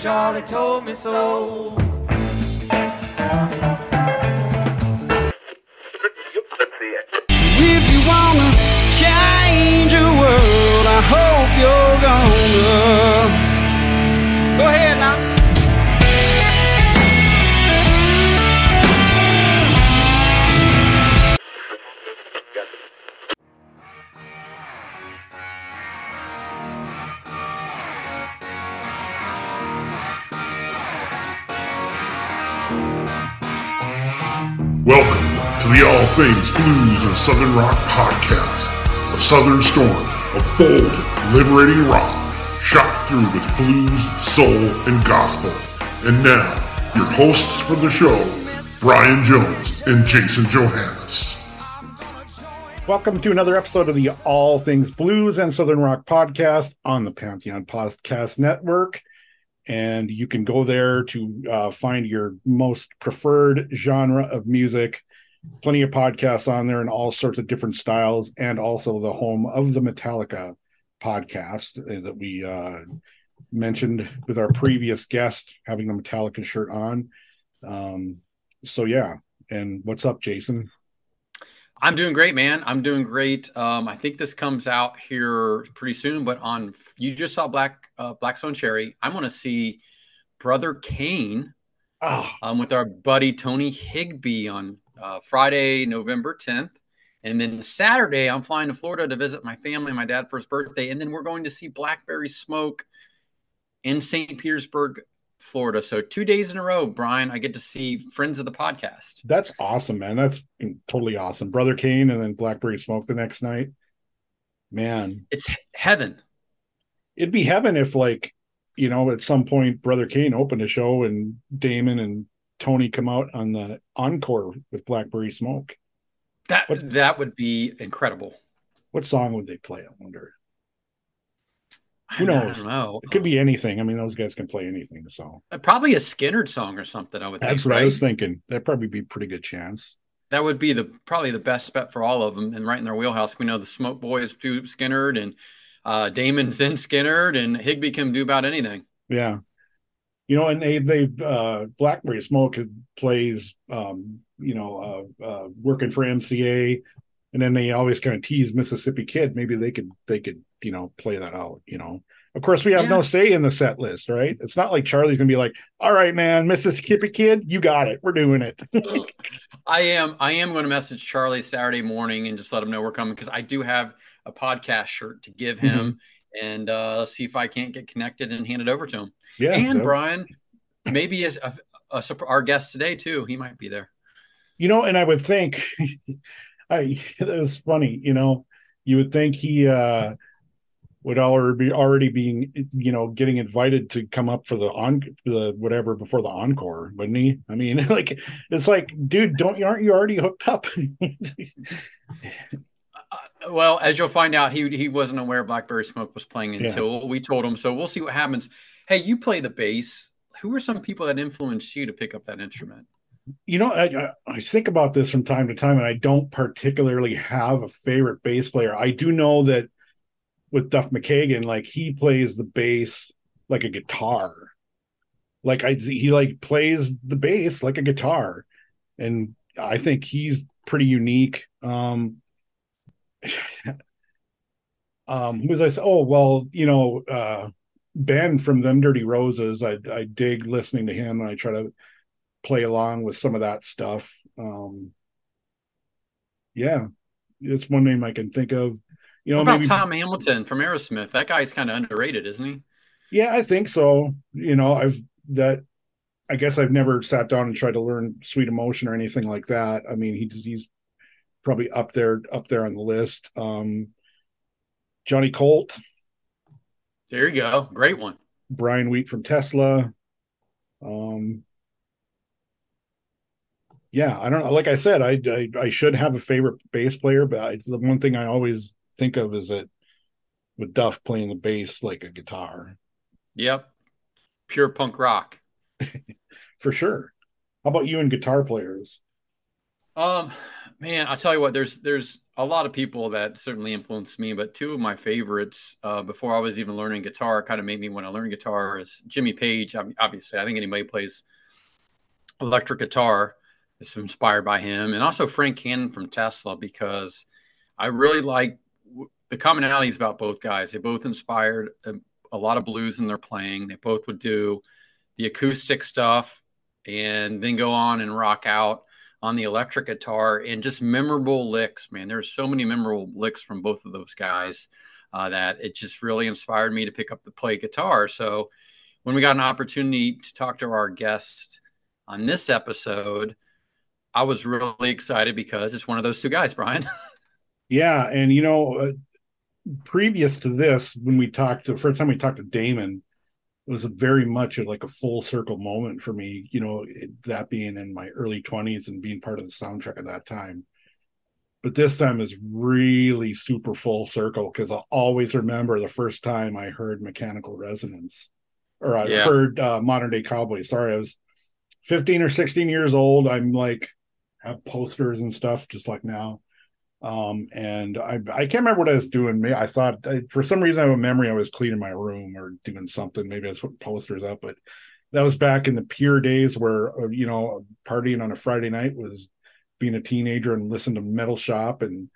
Charlie told me so. If you wanna change your world, I hope you're gonna. The All Things Blues and Southern Rock podcast, a southern storm of bold, liberating rock, shot through with blues, soul, and gospel. And now, your hosts for the show, Brian Jones and Jason Johannes. Welcome to another episode of the All Things Blues and Southern Rock podcast on the Pantheon Podcast Network. And you can go there to uh, find your most preferred genre of music. Plenty of podcasts on there and all sorts of different styles, and also the home of the Metallica podcast uh, that we uh, mentioned with our previous guest having the Metallica shirt on. Um, so, yeah. And what's up, Jason? I'm doing great, man. I'm doing great. Um, I think this comes out here pretty soon, but on you just saw Black uh, Black Stone Cherry. I'm going to see Brother Cane Oh, um, with our buddy Tony Higbee on uh, Friday, November 10th, and then Saturday I'm flying to Florida to visit my family, my dad for his birthday, and then we're going to see Blackberry Smoke in St. Petersburg, Florida. So two days in a row, Brian, I get to see friends of the podcast. That's awesome, man. That's totally awesome. Brother Cane and then Blackberry Smoke the next night. Man, It's heaven. it'd be heaven if, like, you know, at some point Brother Cane opened a show and Damon and Tony come out on the encore with Blackberry Smoke. That What- that would be incredible. What song would they play? I wonder. Who I knows? don't know. It could be anything. I mean, those guys can play anything. So Uh, probably a Skynyrd song or something. I would think. that's what right? I was thinking. That'd probably be a pretty good chance. That would be the probably the best bet for all of them, and right in their wheelhouse. We know the Smoke Boys do Skynyrd, and uh, Damon's in Skynyrd, and Higbee can do about anything. Yeah. You know, and they they uh Blackberry Smoke plays um, you know, uh uh working for MCA and then they always kind of tease Mississippi Kid. Maybe they could they could, you know, play that out, you know. Of course, we have Yeah. no say in the set list, right? It's not like Charlie's gonna be like, All right, man, Mississippi Kid, you got it. We're doing it. I am I am going to message Charlie Saturday morning and just let him know we're coming because I do have a podcast shirt to give him, and uh, see if I can't get connected and hand it over to him. yeah. and that- Brian, maybe a, a, a, our guest today too. He might be there. You know, and I would think I that was funny, you know, you would think he uh would already be already being you know getting invited to come up for the on the whatever before the encore, wouldn't he? I mean, like it's like, dude, don't you aren't you already hooked up? Well, as you'll find out, he he wasn't aware Blackberry Smoke was playing Yeah. until we told him. So we'll see what happens. Hey, you play the bass. Who are some people that influenced you to pick up that instrument? you know, I, I I think about this from time to time, and I don't particularly have a favorite bass player. I do know that with Duff McKagan, like he plays the bass like a guitar. Like I, he like plays the bass like a guitar, and I think he's pretty unique. Um, um, who was I? say? Oh well, you know, uh, Ben from Them Dirty Roses. I I dig listening to him, and I try to play along with some of that stuff. Um, yeah, it's one name I can think of. You know, What about maybe Tom Hamilton from Aerosmith? That guy's kind of underrated, isn't he? yeah, I think so. You know, I've that. I guess I've never sat down and tried to learn Sweet Emotion or anything like that. I mean, he, he's probably up there, up there on the list. Um, Johnny Colt, There you go. Great one. Brian Wheat from Tesla. Um, yeah, I don't know. Like I said, I, I I should have a favorite bass player, but it's the one thing I always think of is that with Duff playing the bass like a guitar Yep. Pure punk rock. for sure. How about you and guitar players? Um, man, I'll tell you what. There's there's a lot of people that certainly influenced me, but two of my favorites uh, before I was even learning guitar, kind of made me want to learn guitar. Is Jimmy Page. Obviously, I think anybody plays electric guitar is inspired by him, and also Frank Hannon from Tesla because I really like the commonalities about both guys. They both inspired a, a lot of blues in their playing. They both would do the acoustic stuff and then go on and rock out on the electric guitar and just memorable licks, man. There's so many memorable licks from both of those guys uh, that it just really inspired me to pick up the play guitar. So when we got an opportunity to talk to our guest on this episode, I was really excited because it's one of those two guys, Brian. yeah, and you know, uh, previous to this, when we talked, the first time we talked to Damon, it was very much like a full circle moment for me. You know, it, that being in my early twenties and being part of the soundtrack at that time. But this time is really super full circle because I always remember the first time I heard Mechanical Resonance, or I yeah. heard uh, Modern Day Cowboy. Sorry, I was 15 or 16 years old. I'm like have posters and stuff just like now um and i i can't remember what i was doing. I thought I, for some reason i have a memory i was cleaning my room or doing something. Maybe i was putting posters up but that was back in the pure days where uh, you know partying on a friday night was being a teenager and listening to metal shop and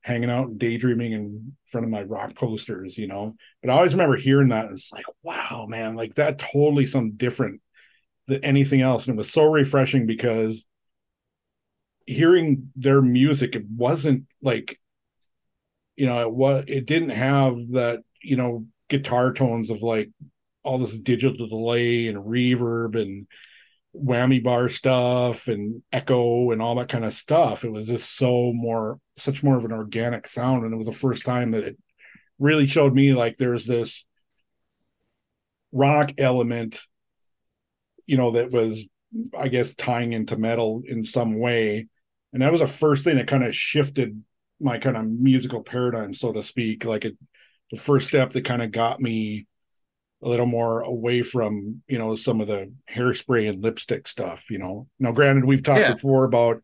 hanging out and daydreaming in front of my rock posters you know? But i always remember hearing that and it's like wow man like that totally something different than anything else. And it was so refreshing because hearing their music, it wasn't like, you know, it was it didn't have that, you know, guitar tones of like all this digital delay and reverb and whammy bar stuff and echo and all that kind of stuff. It was just so more such more of an organic sound. And it was the first time that it really showed me like there's this rock element, you know, that was I guess tying into metal in some way and that was the first thing that kind of shifted my kind of musical paradigm, so to speak. Like it, the first step that kind of got me a little more away from you know some of the hairspray and lipstick stuff. You know, now granted, we've talked yeah. before about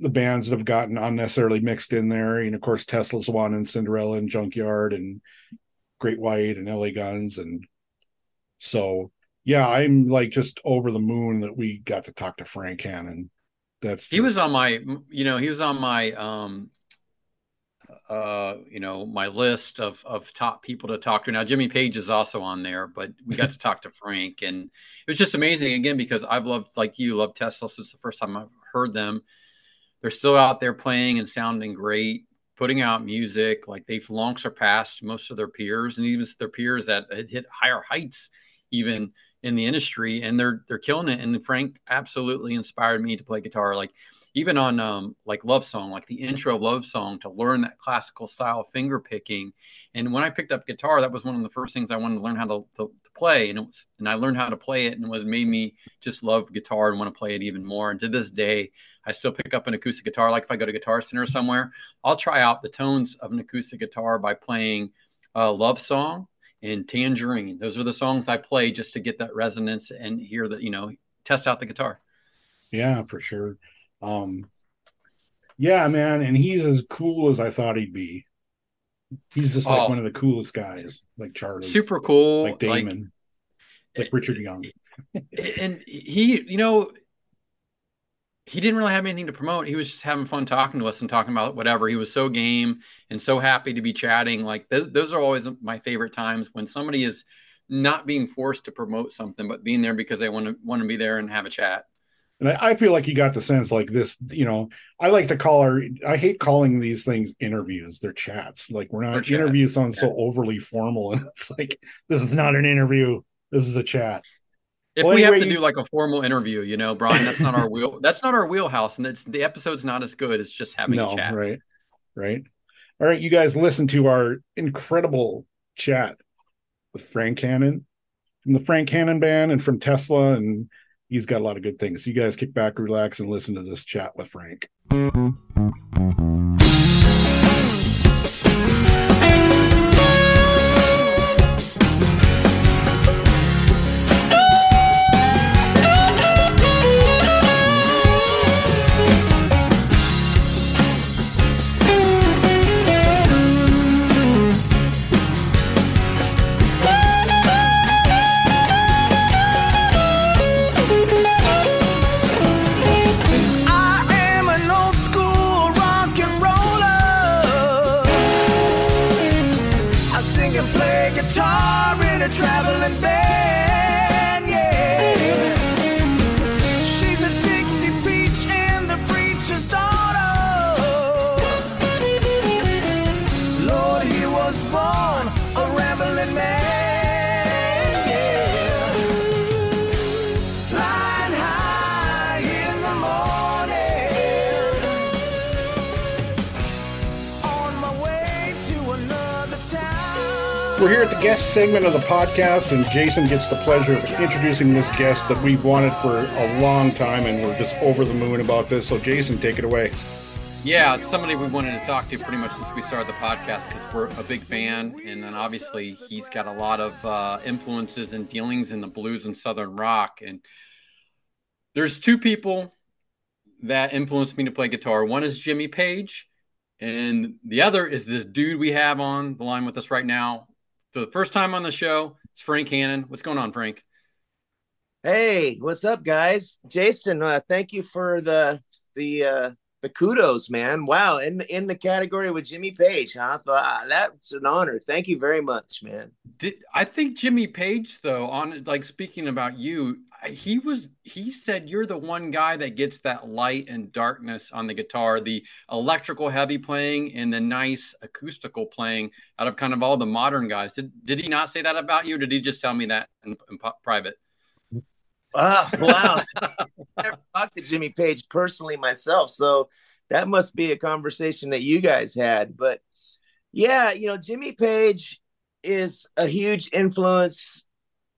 the bands that have gotten unnecessarily mixed in there. And of course, Tesla's one and Cinderella and Junkyard and Great White and LA Guns. And so, yeah, I'm like just over the moon that we got to talk to Frank Hannon that's he was on my you know he was on my um uh you know my list of of top people to talk to. Now jimmy page is also on there but we got to talk to frank and it was just amazing again because i've loved like you love tesla since the first time i've heard them. They're still out there playing and sounding great putting out music like they've long surpassed most of their peers and even their peers that had hit higher heights even in the industry and they're they're killing it. And frank absolutely inspired me to play guitar. Like even on um, like love song like the intro of love song to learn that classical style finger picking. And when i picked up guitar that was one of the first things i wanted to learn how to, to, to play. And was and i learned how to play it and it was made me just love guitar and want to play it even more. And to this day i still pick up an acoustic guitar. Like if i go to guitar center somewhere i'll try out the tones of an acoustic guitar by playing a love song and Tangerine. Those are the songs I play just to get that resonance and hear that, you know, test out the guitar. Yeah, for sure. Um yeah, man, and he's as cool as I thought he'd be. He's just like oh, one of the coolest guys, like Charlie. Super cool. Like Damon. Like, like Richard Young. and he, you know, he didn't really have anything to promote. He was just having fun talking to us and talking about whatever. He was so game and so happy to be chatting. Like th- those are always my favorite times when somebody is not being forced to promote something, but being there because they want to want to be there and have a chat. And I, I feel like you got the sense like this. You know, I like to call our. I hate calling these things interviews. They're chats. Like we're not interview sounds so overly formal, and it's like this is not an interview. This is a chat. If well, we anyway, have to you... do like a formal interview, you know, Brian, that's not our wheel. That's not our wheelhouse, and it's the episode's not as good as just having no, a chat. Right, right. All right, you guys listen to our incredible chat with Frank Hannon from the Frank Hannon band and from Tesla, and he's got a lot of good things. You guys kick back, relax, and listen to this chat with Frank. Podcast, and Jason gets the pleasure of introducing this guest that we've wanted for a long time, and we're just over the moon about this. So, Jason, take it away. Yeah, it's somebody we wanted to talk to pretty much since we started the podcast because we're a big fan, and then obviously he's got a lot of uh, influences and dealings in the blues and southern rock. And there's two people that influenced me to play guitar. One is Jimmy Page, and the other is this dude we have on the line with us right now. For the first time on the show, it's Frank Hannon. What's going on, Frank? Hey, what's up, guys? Jason, uh, thank you for the the uh, the kudos, man. Wow, in in the category with Jimmy Page, huh? Uh, that's an honor. Thank you very much, man. Did I think Jimmy Page though on like speaking about you, he was he said you're the one guy that gets that light and darkness on the guitar, the electrical heavy playing and the nice acoustical playing out of kind of all the modern guys. Did did he not say that about you? Did he just tell me that in, in private? Oh, wow. I never talked to Jimmy Page personally myself, so that must be a conversation that you guys had. But yeah, you know, Jimmy Page is a huge influence,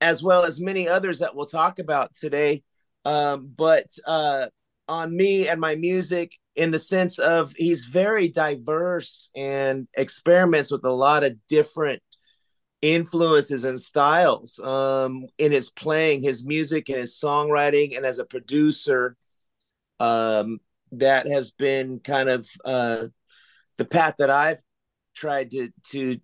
as well as many others that we'll talk about today. Um, but uh, on me and my music, in the sense of he's very diverse and experiments with a lot of different influences and styles um, in his playing, his music, and his songwriting, and as a producer. Um, that has been kind of uh, the path that I've tried to to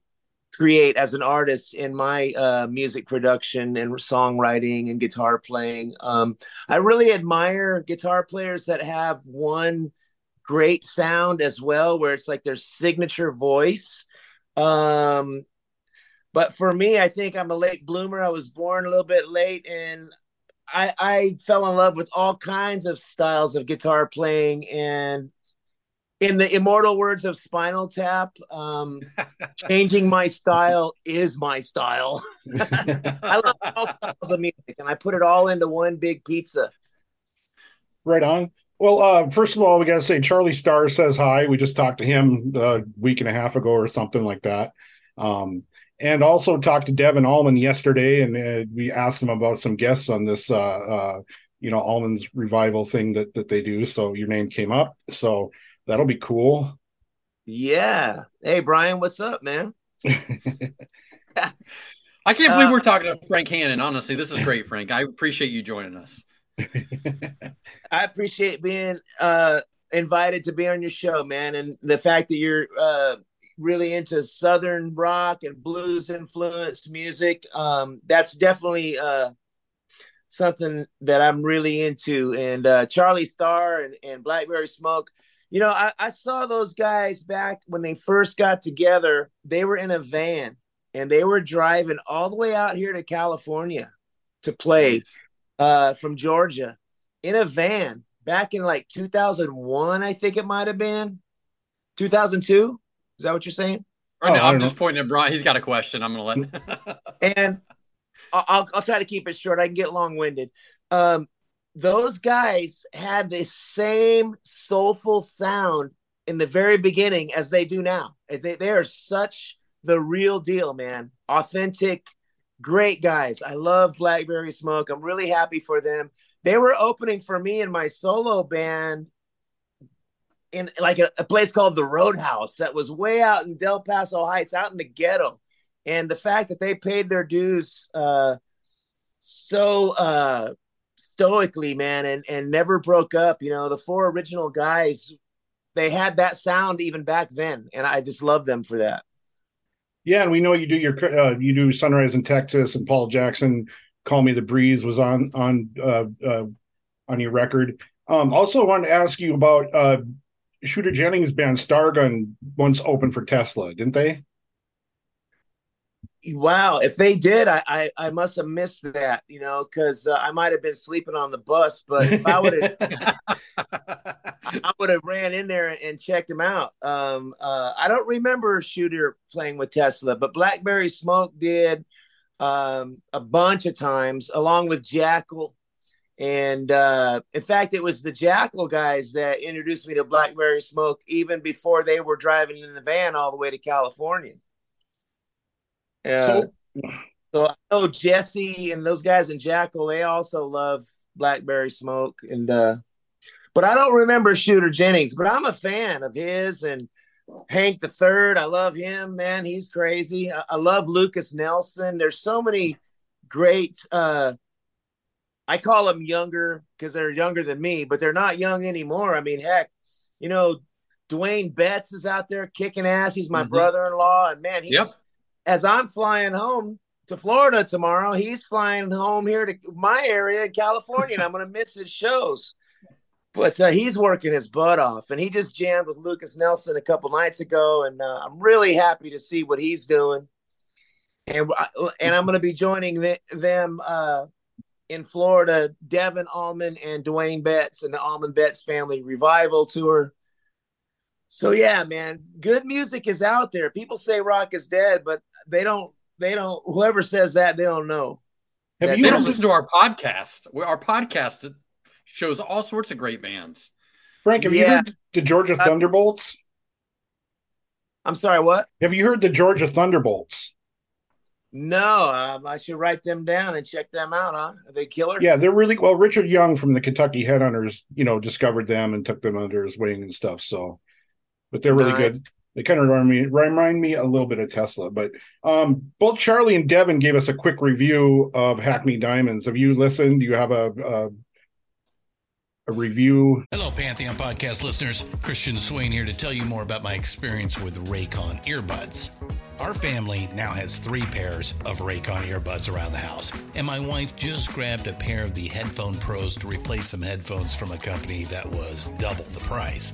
create as an artist in my uh, music production and songwriting and guitar playing. Um, I really admire guitar players that have one great sound as well, where it's like their signature voice. Um, but for me, I think I'm a late bloomer. I was born a little bit late, and I, I fell in love with all kinds of styles of guitar playing. And in the immortal words of Spinal Tap, um, changing my style is my style. I love all styles of music, and I put it all into one big pizza. Right on. Well, uh, first of all, we got to say Charlie Starr says hi. We just talked to him a week and a half ago or something like that. Um, and also talked to Devon Allman yesterday, and uh, we asked him about some guests on this, uh, uh, you know, Allman's revival thing that that they do. So your name came up, so that'll be cool. Yeah. Hey, Brian, what's up, man? I can't believe Uh, we're talking to Frank Hannon. Honestly, this is great, Frank. I appreciate you joining us. I appreciate being uh, invited to be on your show, man, and the fact that you're uh, really into southern rock and blues influenced music. Um, that's definitely uh, something that I'm really into. And uh, Charlie Starr and, and Blackberry Smoke. You know, I, I saw those guys back when they first got together. They were in a van and they were driving all the way out here to California to play uh, from Georgia in a van back in like 2001, I think it might have been 2002. Is that what you're saying? Right Oh, now, I I'm don't just pointing at Brian. He's got a question. I'm going to let. And I- I'll, I'll try to keep it short. I can get long winded. Um, those guys had the same soulful sound in the very beginning as they do now. They, they are such the real deal, man. Authentic, great guys. I love Blackberry Smoke. I'm really happy for them. They were opening for me in my solo band in like a, a place called the Roadhouse that was way out in Del Paso Heights, out in the ghetto. And the fact that they paid their dues uh, so uh, stoically, man, and and never broke up. You know, the four original guys, they had that sound even back then, and I just love them for that. Yeah, and we know you do your uh, you do Sunrise in Texas, and Paul Jackson, "Call Me the Breeze" was on on uh, uh, on your record. Um, also, wanted to ask you about uh, Shooter Jennings' band Stargunn once opened for Tesla, didn't they? Wow, if they did, I I, I must have missed that, you know, because uh, I might have been sleeping on the bus. But if I would have, I would have ran in there and, and checked him out. Um, uh, I don't remember Shooter playing with Tesla, but Blackberry Smoke did um, a bunch of times, along with Jackyl. And uh, in fact, it was the Jackyl guys that introduced me to Blackberry Smoke even before they were driving in the van all the way to California. Yeah. So, so I know Jesse and those guys in Jackyl, they also love Blackberry Smoke. And uh but I don't remember Shooter Jennings, but I'm a fan of his and Hank the Third. I love him, man. He's crazy. I, I love Lucas Nelson. There's so many great uh I call them younger because they're younger than me, but they're not young anymore. I mean, heck, you know, Duane Betts is out there kicking ass. He's my mm-hmm. brother-in-law, and man, he's yep as I'm flying home to Florida tomorrow, he's flying home here to my area in California, and I'm going to miss his shows. But uh, he's working his butt off, and he just jammed with Lucas Nelson a couple nights ago, and uh, I'm really happy to see what he's doing. And uh, and I'm going to be joining the, them uh, in Florida, Devon Allman and Duane Betts and the Allman Betts Family Revival Tour so yeah, man, good music is out there. People say rock is dead, but they don't. They don't. Whoever says that, they don't know. Have you? They don't listen to our podcast. Our podcast shows all sorts of great bands. Frank, have yeah. you heard the Georgia uh, Thunderbolts? I'm sorry, what? Have you heard the Georgia Thunderbolts? No, um, I should write them down and check them out. Huh? Are they killer? Yeah, they're really well. Richard Young from the Kentucky Headhunters, you know, discovered them and took them under his wing and stuff. So but they're really good. They kind of remind me remind me a little bit of Tesla. But um, both Charlie and Devon gave us a quick review of Hackney Diamonds. Have you listened? Do you have a, a a review. Hello, Pantheon podcast listeners. Christian Swain here to tell you more about my experience with Raycon earbuds. Our family now has three pairs of Raycon earbuds around the house, and my wife just grabbed a pair of the Headphone Pros to replace some headphones from a company that was double the price.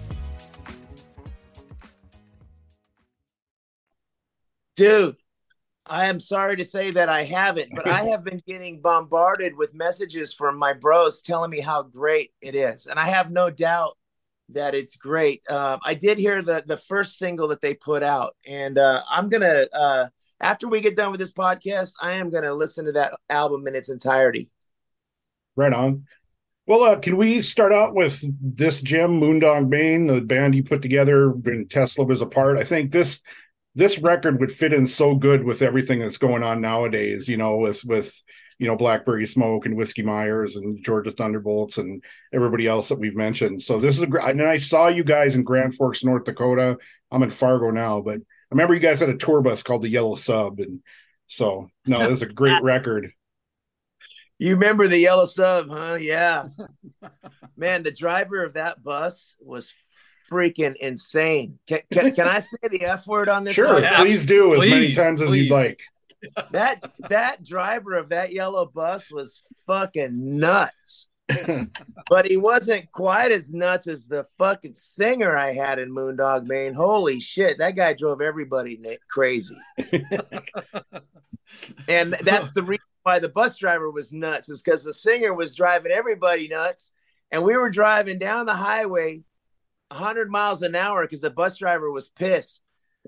Dude, I am sorry to say that I haven't, but I have been getting bombarded with messages from my bros telling me how great it is, and I have no doubt that it's great. Uh, I did hear the the first single that they put out, and uh, I'm gonna uh, after we get done with this podcast, I am gonna listen to that album in its entirety. Right on. Well, uh, can we start out with this Jim Moon Dog Mane, the band you put together when Tesla was apart? I think this this record would fit in so good with everything that's going on nowadays, you know, with with you know Blackberry Smoke and Whiskey Myers and Georgia Thunderbolts and everybody else that we've mentioned. So this is a great. And I saw you guys in Grand Forks, North Dakota. I'm in Fargo now, but I remember you guys had a tour bus called the Yellow Sub, and so no, this is a great record. You remember the Yellow Sub, huh? Yeah, man. The driver of that bus was freaking insane. Can, can, can I say the F word on this? Sure, yeah. please do as many times as please. you'd like. That that driver of that yellow bus was fucking nuts. but he wasn't quite as nuts as the fucking singer I had in Moon Dog Mane. Holy shit, that guy drove everybody crazy. and that's the reason why the bus driver was nuts, is because the singer was driving everybody nuts. And we were driving down the highway 100 miles an hour because the bus driver was pissed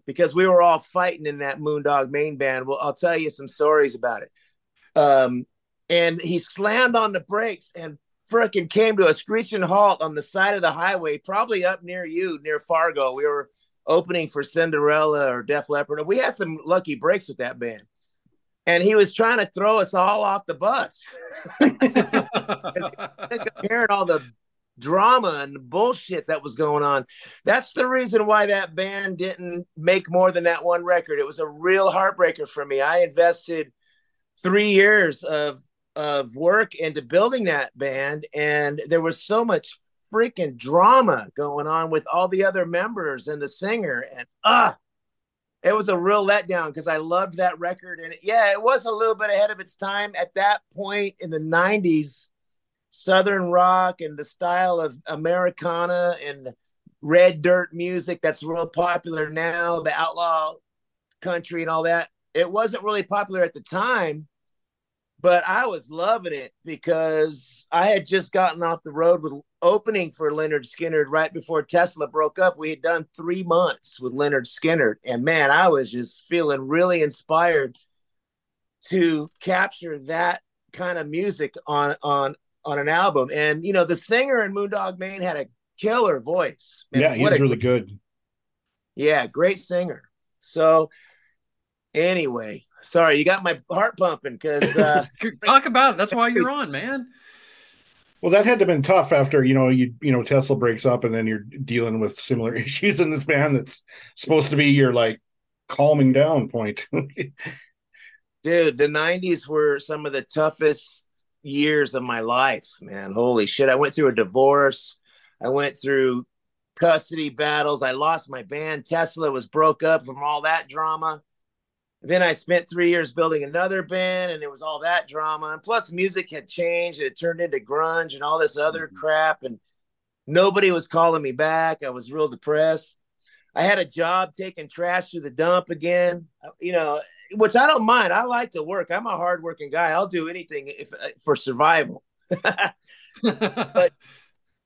because we were all fighting in that Moon Dog Mane band. Well, I'll tell you some stories about it. Um, and he slammed on the brakes and freaking came to a screeching halt on the side of the highway, probably up near you, near Fargo. We were opening for Cinderella or Def Leppard. and We had some lucky breaks with that band. And he was trying to throw us all off the bus. Comparing all the drama and bullshit that was going on. That's the reason why that band didn't make more than that one record. It was a real heartbreaker for me. I invested three years of of work into building that band and there was so much freaking drama going on with all the other members and the singer and ah it was a real letdown because I loved that record and yeah it was a little bit ahead of its time at that point in the 90s southern rock and the style of americana and red dirt music that's real popular now the outlaw country and all that it wasn't really popular at the time but I was loving it because I had just gotten off the road with opening for Lynyrd Skynyrd right before Tesla broke up. We had done three months with Lynyrd Skynyrd, and man, I was just feeling really inspired to capture that kind of music on on on an album. And you know, the singer in Moon Dog Mane had a killer voice. Man, yeah, he's really good. Yeah, great singer. So anyway, sorry, you got my heart pumping because uh, talk about it. That's why you're on, man. Well, that had to have been tough after you know you you know Tesla breaks up and then you're dealing with similar issues in this band that's supposed to be your like calming down point. Dude, the '90s were some of the toughest years of my life, man. Holy shit! I went through a divorce. I went through custody battles. I lost my band. Tesla was broke up from all that drama then I spent three years building another band, and it was all that drama. And plus, music had changed; and it turned into grunge and all this other mm-hmm. crap. And nobody was calling me back. I was real depressed. I had a job taking trash to the dump again, you know, which I don't mind. I like to work. I'm a hardworking guy. I'll do anything if uh, for survival. but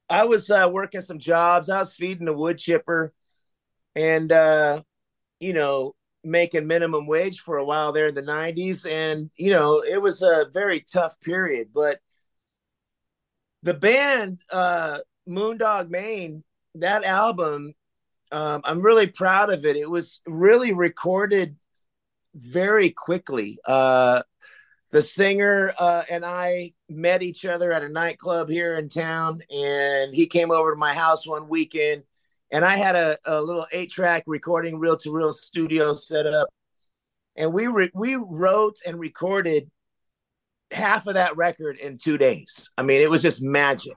I was uh, working some jobs. I was feeding the wood chipper, and uh, you know, making minimum wage for a while there in the 90s and you know it was a very tough period but the band uh Moon Dog Mane that album um, i'm really proud of it it was really recorded very quickly uh the singer uh, and I met each other at a nightclub here in town, and he came over to my house one weekend and I had a, a little eight track recording reel to reel studio set up, and we re- we wrote and recorded half of that record in two days. I mean, it was just magic.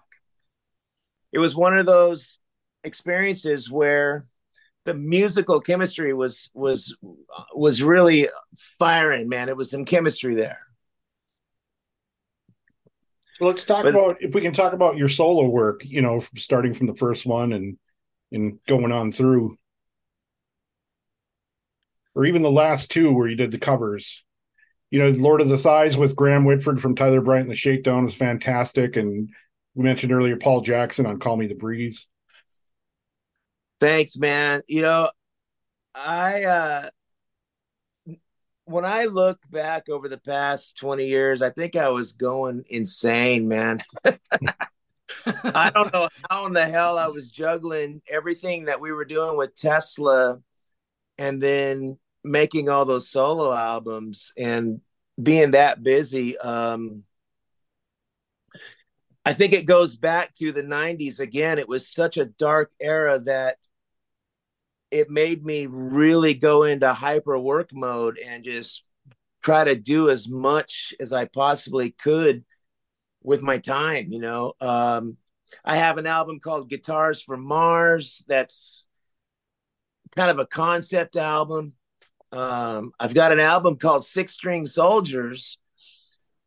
It was one of those experiences where the musical chemistry was was was really firing, man. It was some chemistry there. So let's talk but, about if we can talk about your solo work. You know, starting from the first one and and going on through or even the last two where you did the covers you know lord of the thighs with graham whitford from tyler bryant and the shakedown was fantastic and we mentioned earlier paul jackson on call me the breeze thanks man you know i uh when i look back over the past 20 years i think i was going insane man I don't know how in the hell I was juggling everything that we were doing with Tesla and then making all those solo albums and being that busy. Um, I think it goes back to the 90s again. It was such a dark era that it made me really go into hyper work mode and just try to do as much as I possibly could with my time, you know. Um, I have an album called Guitarz from Mars that's kind of a concept album. Um, I've got an album called Six String Soldiers,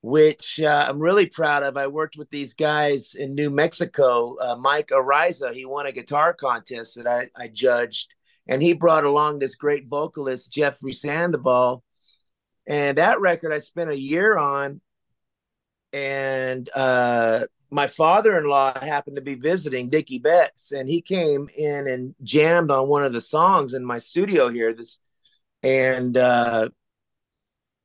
which uh, I'm really proud of. I worked with these guys in New Mexico. Uh, Mike Ariza, he won a guitar contest that I, I judged, and he brought along this great vocalist, Jeffrey Sandoval. And that record I spent a year on. And uh, my father in law happened to be visiting Dickey Betts, and he came in and jammed on one of the songs in my studio here. This and uh,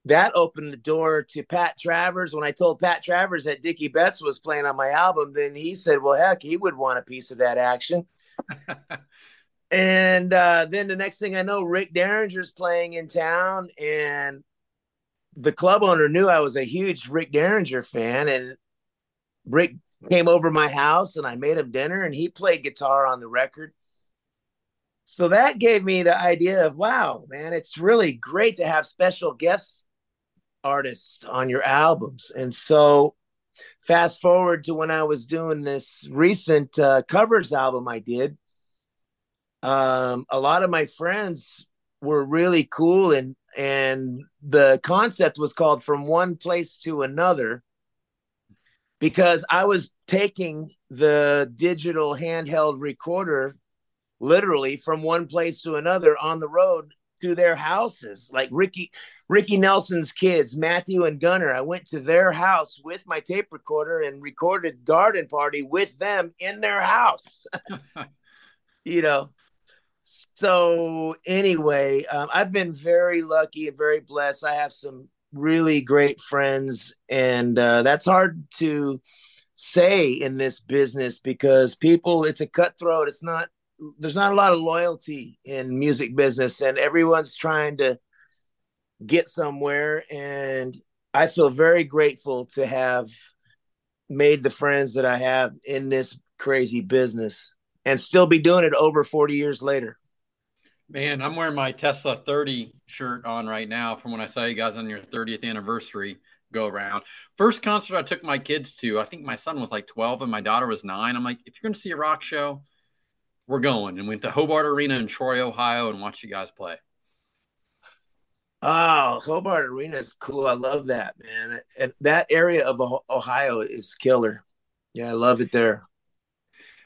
that opened the door to Pat Travers. When I told Pat Travers that Dickey Betts was playing on my album, then he said, "Well, heck, he would want a piece of that action." and uh, then the next thing I know, Rick Derringer's playing in town, and the club owner knew I was a huge Rick Derringer fan, and Rick came over my house, and I made him dinner, and he played guitar on the record. So that gave me the idea of wow, man, it's really great to have special guests artists on your albums. And so fast forward to when I was doing this recent uh, covers album I did, um, a lot of my friends were really cool and and the concept was called from one place to another because I was taking the digital handheld recorder literally from one place to another on the road to their houses like Ricky Ricky Nelson's kids, Matthew and Gunnar. I went to their house with my tape recorder and recorded Garden Party with them in their house. you know. So anyway, um, I've been very lucky and very blessed. I have some really great friends, and uh, that's hard to say in this business because people. It's a cutthroat. It's not. There's not a lot of loyalty in music business, and everyone's trying to get somewhere. And I feel very grateful to have made the friends that I have in this crazy business and still be doing it over 40 years later. Man, I'm wearing my Tesla 30 shirt on right now from when I saw you guys on your 30th anniversary go around. First concert I took my kids to, I think my son was like 12 and my daughter was nine. I'm like, if you're going to see a rock show, we're going. And went to Hobart Arena in Troy, Ohio, and watched you guys play. Oh, Hobart Arena is cool. I love that, man. And that area of Ohio is killer. Yeah, I love it there.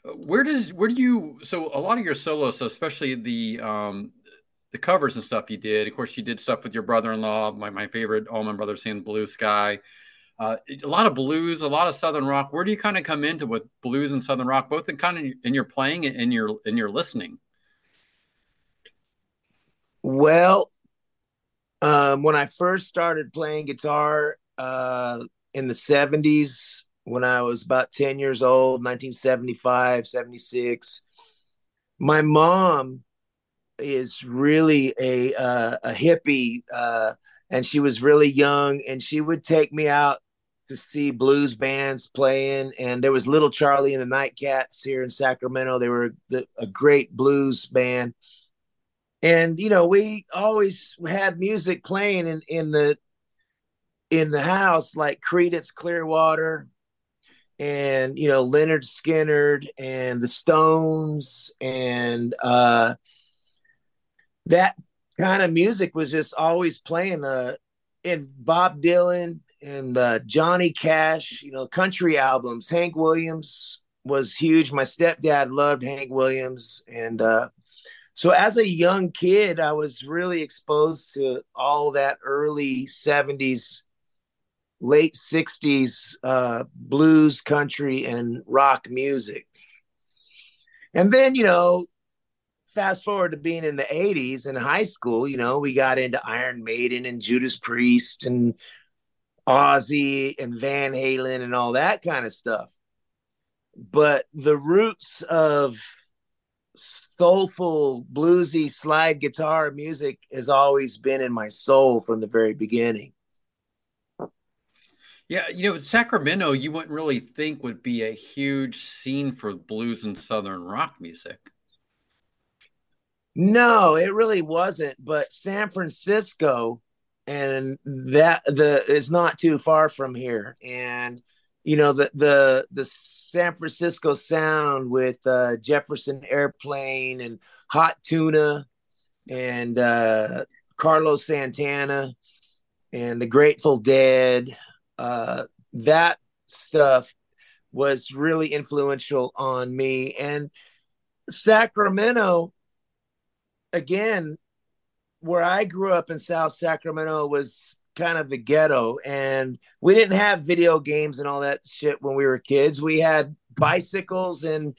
Where does where do you so a lot of your solo so especially the um the covers and stuff you did. Of course, you did stuff with your brother-in-law. My my favorite, Allman Brothers saying Blue Sky. Uh, a lot of blues, a lot of southern rock. Where do you kind of come into with blues and southern rock, both in kind of in your playing and in your in your listening? Well, um, when I first started playing guitar uh, in the 70s, when I was about 10 years old, 1975, 76, my mom is really a, uh, a hippie uh, and she was really young and she would take me out to see blues bands playing and there was little charlie and the nightcats here in sacramento. They were the, a great blues band. And you know we always had music playing in in the in the house like Creedence Clearwater and you know Lynyrd Skynyrd and the Stones and uh that kind of music was just always playing uh in Bob Dylan and uh, Johnny Cash, you know, country albums. Hank Williams was huge. My stepdad loved Hank Williams and uh so as a young kid i was really exposed to all that early 70s late 60s uh, blues country and rock music and then you know fast forward to being in the 80s in high school you know we got into iron maiden and judas priest and ozzy and van halen and all that kind of stuff but the roots of soulful, bluesy slide guitar music has always been in my soul from the very beginning. Yeah, you know, Sacramento, you wouldn't really think would be a huge scene for blues and southern rock music. No, it really wasn't. But San Francisco, and that the is not too far from here, and you know the the the San Francisco sound with uh, Jefferson Airplane and Hot Tuna and uh, Carlos Santana and the Grateful Dead uh, that stuff was really influential on me. And Sacramento, again, where I grew up in South Sacramento was kind of the ghetto and we didn't have video games and all that shit when we were kids. We had bicycles and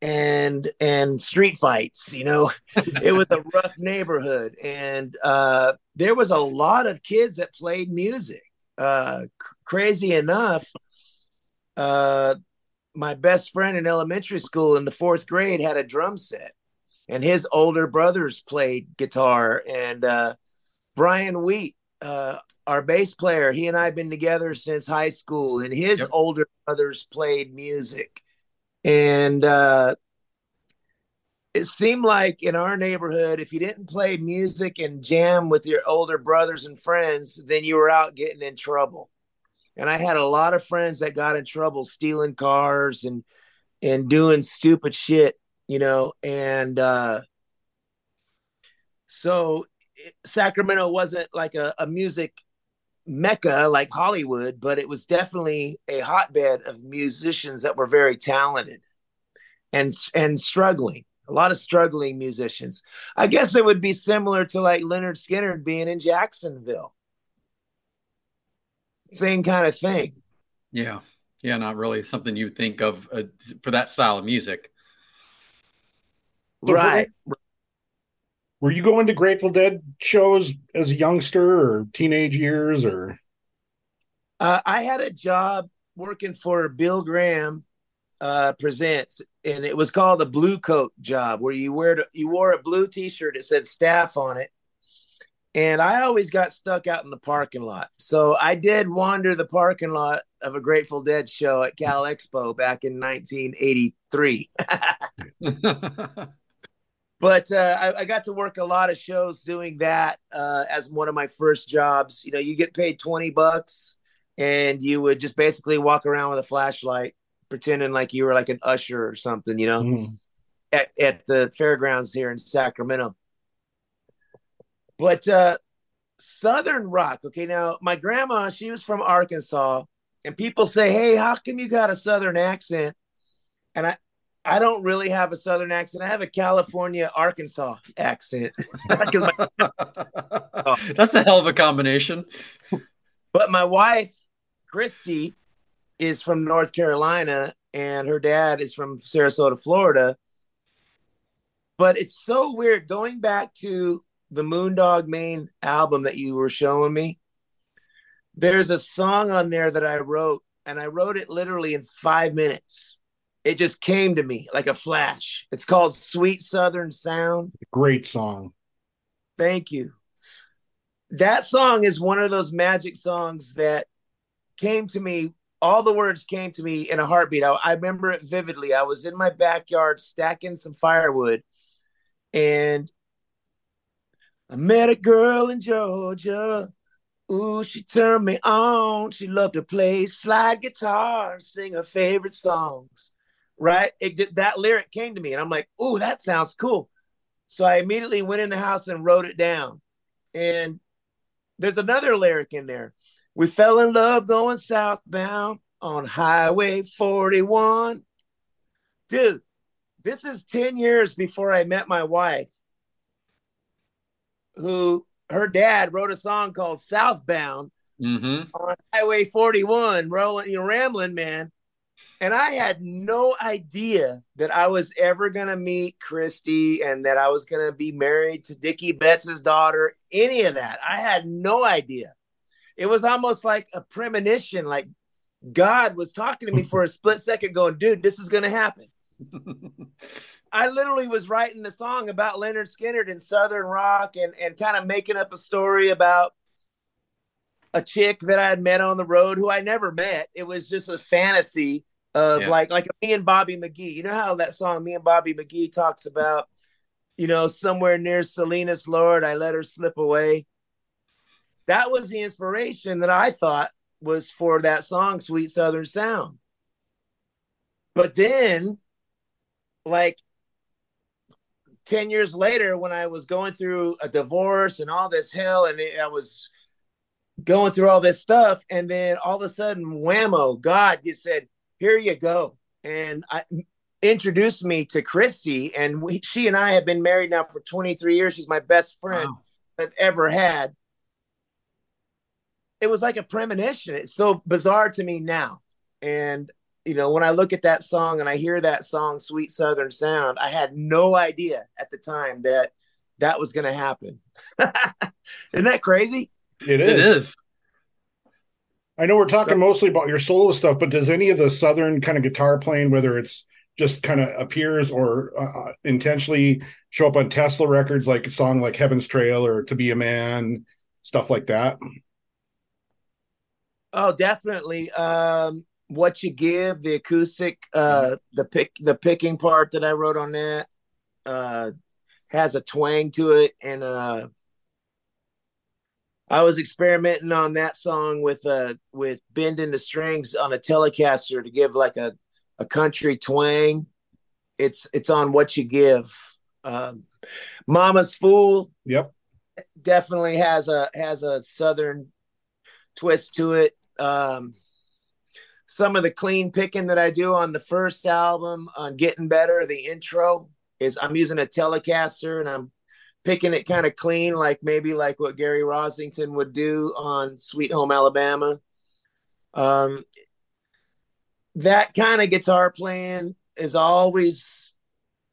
and and street fights you know? It was a rough neighborhood and uh there was a lot of kids that played music. Uh c- crazy enough uh my best friend in elementary school in the fourth grade had a drum set and his older brothers played guitar and uh brian wheat uh our bass player he and i have been together since high school and his Yep. older brothers played music and uh, it seemed like in our neighborhood, if you didn't play music and jam with your older brothers and friends, then you were out getting in trouble. And I had a lot of friends that got in trouble stealing cars and and doing stupid shit, you know. And uh, so Sacramento wasn't like a, a music mecca like Hollywood, but it was definitely a hotbed of musicians that were very talented and and struggling. A lot of struggling musicians. I guess it would be similar to like Lynyrd Skynyrd being in Jacksonville. Same kind of thing. Yeah. Yeah, not really something you think of uh, for that style of music. So right. Were you going to Grateful Dead shows as a youngster or teenage years or Uh, I had a job working for Bill Graham uh, Presents, and it was called the Blue Coat job, where you wear you wore a blue T-shirt that said staff on it. And I always got stuck out in the parking lot, so I did wander the parking lot of a Grateful Dead show at Cal Expo back in 1983. but uh, I, I got to work a lot of shows doing that uh, as one of my first jobs. You know, you get paid 20 bucks and you would just basically walk around with a flashlight, pretending like you were like an usher or something, you know, Mhm. at, at the fairgrounds here in Sacramento. But uh, Southern rock, okay, now my grandma, she was from Arkansas, and people say, Hey, how come you got a Southern accent? And I, I don't really have a Southern accent. I have a California, Arkansas accent. That's a hell of a combination. But my wife, Christy, is from North Carolina and her dad is from Sarasota, Florida. But it's so weird going back to the Moon Dog Mane album that you were showing me. There's a song on there that I wrote, and I wrote it literally in five minutes. It just came to me like a flash. It's called Sweet Southern Sound. great song. Thank you. That song is one of those magic songs that came to me. All the words came to me in a heartbeat. I, I remember it vividly. I was in my backyard stacking some firewood, and I met a girl in Georgia. Ooh, she turned me on. She loved to play slide guitar, sing her favorite songs. Right? It did, that lyric came to me, and I'm like, "Ooh, that sounds cool." So I immediately went in the house and wrote it down. And there's another lyric in there. We fell in love going southbound on Highway 41. Dude, this is 10 years before I met my wife, who her dad wrote a song called Southbound hmm on Highway 41, rolling, you know, rambling, man. And I had no idea that I was ever gonna meet Christy and that I was gonna be married to Dickey Betts' daughter. Any of that, I had no idea. It was almost like a premonition, like God was talking to me for a split second, going, "Dude, this is gonna happen." I literally was writing the song about Lynyrd Skynyrd and Southern rock and, and kind of making up a story about a chick that I had met on the road who I never met. It was just a fantasy of Yeah. like like me and Bobby McGee. You know how that song me and Bobby McGee talks about, you know, somewhere near Salinas Lord, I let her slip away. That was the inspiration that I thought was for that song, Sweet Southern Sound. But then, like 10 years later, when I was going through a divorce and all this hell, and I was going through all this stuff, and then all of a sudden, whammo, God just said, "Here you go," and I introduced me to Christy, and we, she and I have been married now for 23 years. She's my best friend Wow. I've ever had. It was like a premonition. It's so bizarre to me now, and you know, when I look at that song and I hear that song, "Sweet Southern Sound," I had no idea at the time that that was going to happen. Isn't that crazy? It is. It is. I know we're talking mostly about your solo stuff, but does any of the southern kind of guitar playing, whether it's just kind of appears or uh, intentionally show up on Tesla records, like a song like Heaven's Trail or To Be a Man, stuff like that? Oh, definitely. Um, what you give, the acoustic, uh, the pick, the picking part that I wrote on that, uh, has a twang to it, and uh, I was experimenting on that song with uh with bending the strings on a Telecaster to give like a a country twang. It's it's on what you give. Um, Mama's Fool Yep. definitely has a has a southern twist to it. Um, some of the clean picking that I do on the first album on Getting Better, the intro is I'm using a Telecaster and I'm picking it kind of clean, like maybe like what Gary Rossington would do on Sweet Home Alabama. Um, that kind of guitar playing has always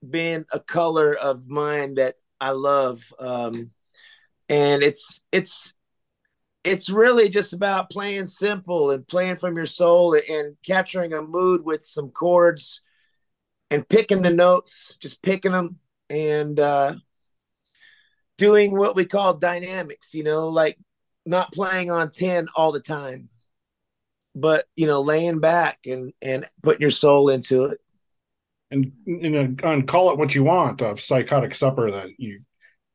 been a color of mine that I love. Um, and it's it's it's really just about playing simple and playing from your soul and capturing a mood with some chords and picking the notes, just picking them and uh, doing what we call dynamics, you know, like not playing on 10 all the time, but, you know, laying back and, and putting your soul into it. And you know, on Call It What You Want, of Psychotic Supper that you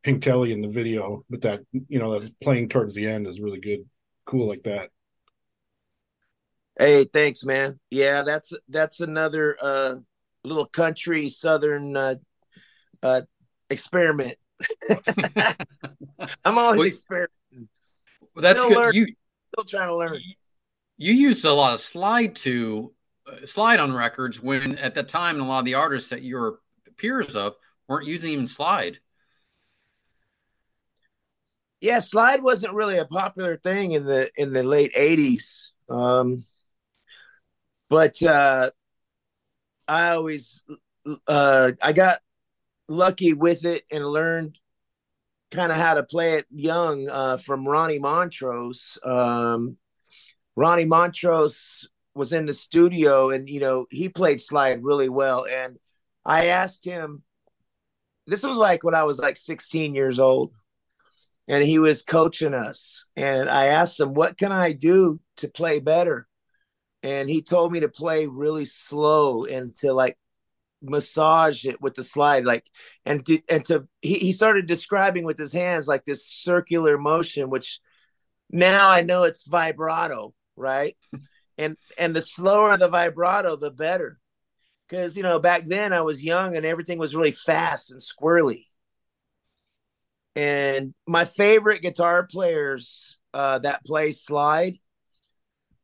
Pink Telly in the video, but that you know that playing towards the end is really good, cool like that. Hey, thanks, man. Yeah, that's that's another uh little country southern uh uh experiment. I'm always Well, experimenting, Well, that's Still good. learning. You still trying to learn. you used a lot of slide to uh, slide on records when at the time a lot of the artists that you were peers of weren't using even slide. Yeah, slide wasn't really a popular thing in the in the late 80s. Um but uh I always uh I got lucky with it and learned kind of how to play it young uh from Ronnie Montrose. Um Ronnie Montrose was in the studio and you know he played slide really well. And I asked him this was like when I was like 16 years old and he was coaching us. And I asked him what can I do to play better? And he told me to play really slow and to like massage it with the slide like and to, and to he, he started describing with his hands like this circular motion which now I know it's vibrato right and and the slower the vibrato the better because you know back then I was young and everything was really fast and squirrely and my favorite guitar players uh, that play slide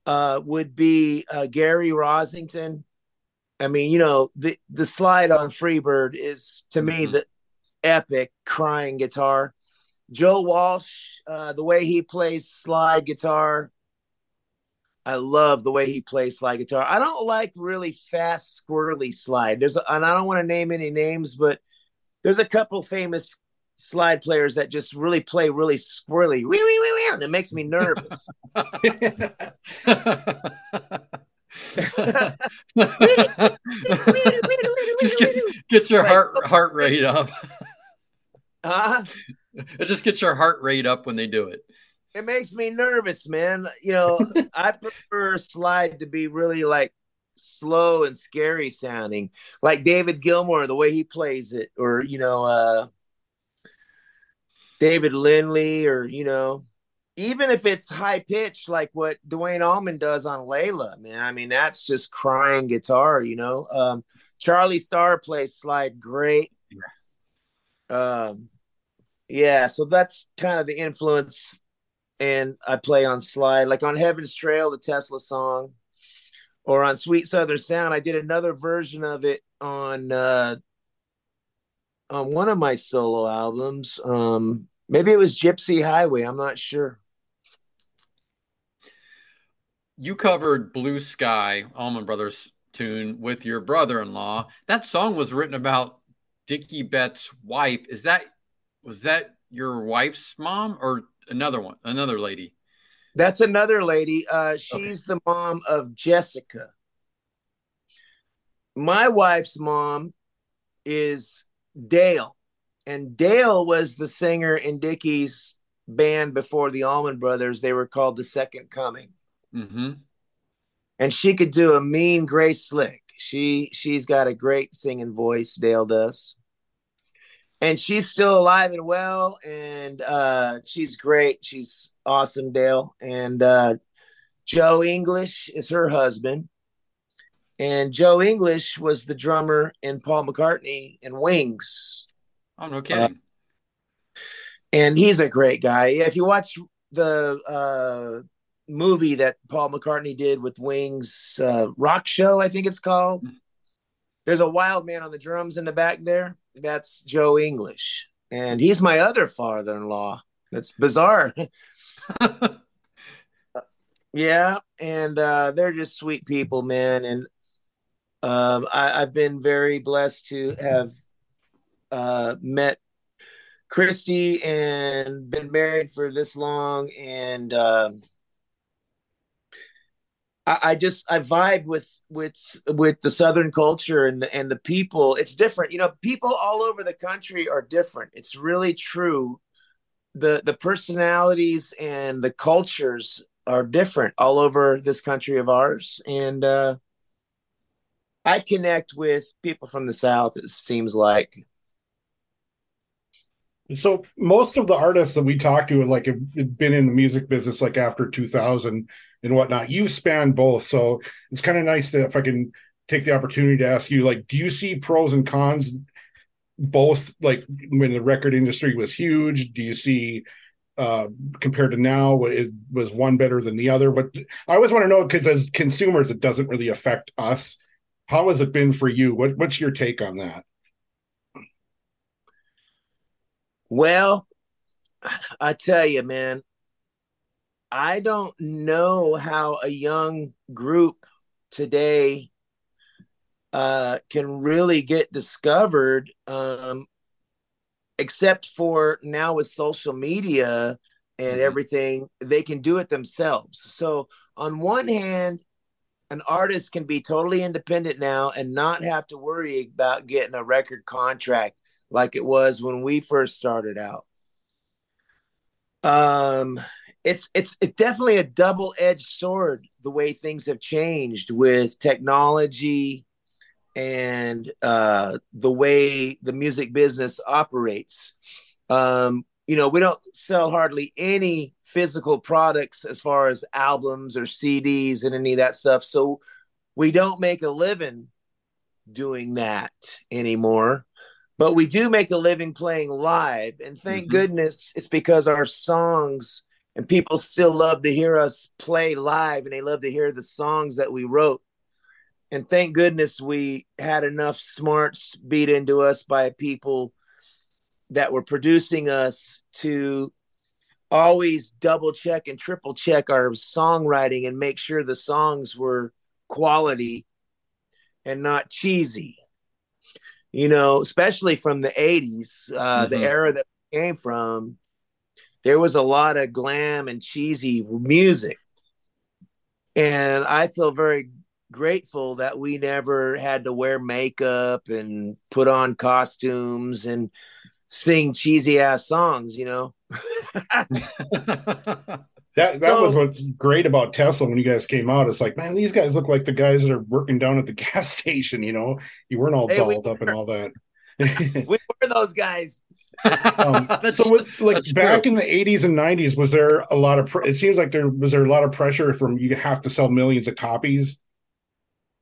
uh, would be uh, Gary Rossington. I mean, you know, the the slide on Freebird is to me Mhm. the epic crying guitar. Joe Walsh, uh, the way he plays slide guitar, I love the way he plays slide guitar. I don't like really fast, squirrely slide. There's, a, and I don't want to name any names, but there's a couple famous slide players that just really play really squirrely. Wee, wee, wee, wee, and it makes me nervous. just get, get your heart heart rate up. Uh, It just gets your heart rate up when they do it. it makes me nervous, man. You know, I prefer slide to be really like slow and scary sounding, like David Gilmour, the way he plays it, or you know, uh, David Lindley, or you know, even if it's high pitched, like what Duane Allman does on Layla, man. I mean, that's just crying guitar, you know. Um, Charlie Starr plays slide great. Um, yeah, so that's kind of the influence and I play on slide, like on Heaven's Trail, the Tesla song, or on Sweet Southern Sound. I did another version of it on uh, on one of my solo albums. Um, maybe it was Gypsy Highway. I'm not sure. You covered Blue Sky, Allman Brothers tune with your brother-in-law. That song was written about Dickey Betts' wife. Is that was that your wife's mom or another one, another lady? That's another lady. Uh, she's okay. the mom of Jessica. My wife's mom is Dale, and Dale was the singer in Dickey's band before the Allman Brothers. They were called the Second Coming. Mm-hmm. And she could do a mean Grace Slick. She she's got a great singing voice. Dale does and she's still alive and well and uh, she's great she's awesome dale and uh, joe english is her husband and joe english was the drummer in paul mccartney and wings oh no kidding uh, and he's a great guy if you watch the uh, movie that paul mccartney did with wings uh, rock show i think it's called hmm. there's a wild man on the drums in the back there that's Joe English, and he's my other father-in-law. That's bizarre. yeah, and uh, they're just sweet people, man. And um, I, have been very blessed to have uh, met Christy and been married for this long, and um, I, I just I vibe with with with the southern culture and the, and the people. It's different. You know people all over the country are different. It's really true. The the personalities and the cultures are different all over this country of ours. And uh i connect with people from the south it seems like so most of the artists that we talk to like have been in the music business like after 2000 and whatnot. You've spanned both, so it's kind of nice to if I can take the opportunity to ask you, like, do you see pros and cons both? Like when the record industry was huge, do you see uh, compared to now was, was one better than the other? But I always want to know because as consumers, it doesn't really affect us. How has it been for you? What, what's your take on that? Well, I tell you, man, I don't know how a young group today uh, can really get discovered, um, except for now with social media and mm-hmm. everything, they can do it themselves. So, on one hand, an artist can be totally independent now and not have to worry about getting a record contract like it was when we first started out. Um, it's it's it's definitely a double-edged sword the way things have changed with technology and uh, the way the music business operates. Um, you know, we don't sell hardly any physical products as far as albums or CDs and any of that stuff. So we don't make a living doing that anymore. But we do make a living playing live. And thank mm-hmm. goodness it's because our songs and people still love to hear us play live and they love to hear the songs that we wrote and thank goodness we had enough smarts beat into us by people that were producing us to always double check and triple check our songwriting and make sure the songs were quality and not cheesy you know especially from the 80s uh, mm-hmm. the era that we came from there was a lot of glam and cheesy music. And I feel very grateful that we never had to wear makeup and put on costumes and sing cheesy ass songs, you know. that that so, was what's great about Tesla when you guys came out. It's like, man, these guys look like the guys that are working down at the gas station, you know. You weren't all hey, dolled we up and all that. we were those guys um, so with, like back true. in the 80s and 90s was there a lot of it seems like there was there a lot of pressure from you have to sell millions of copies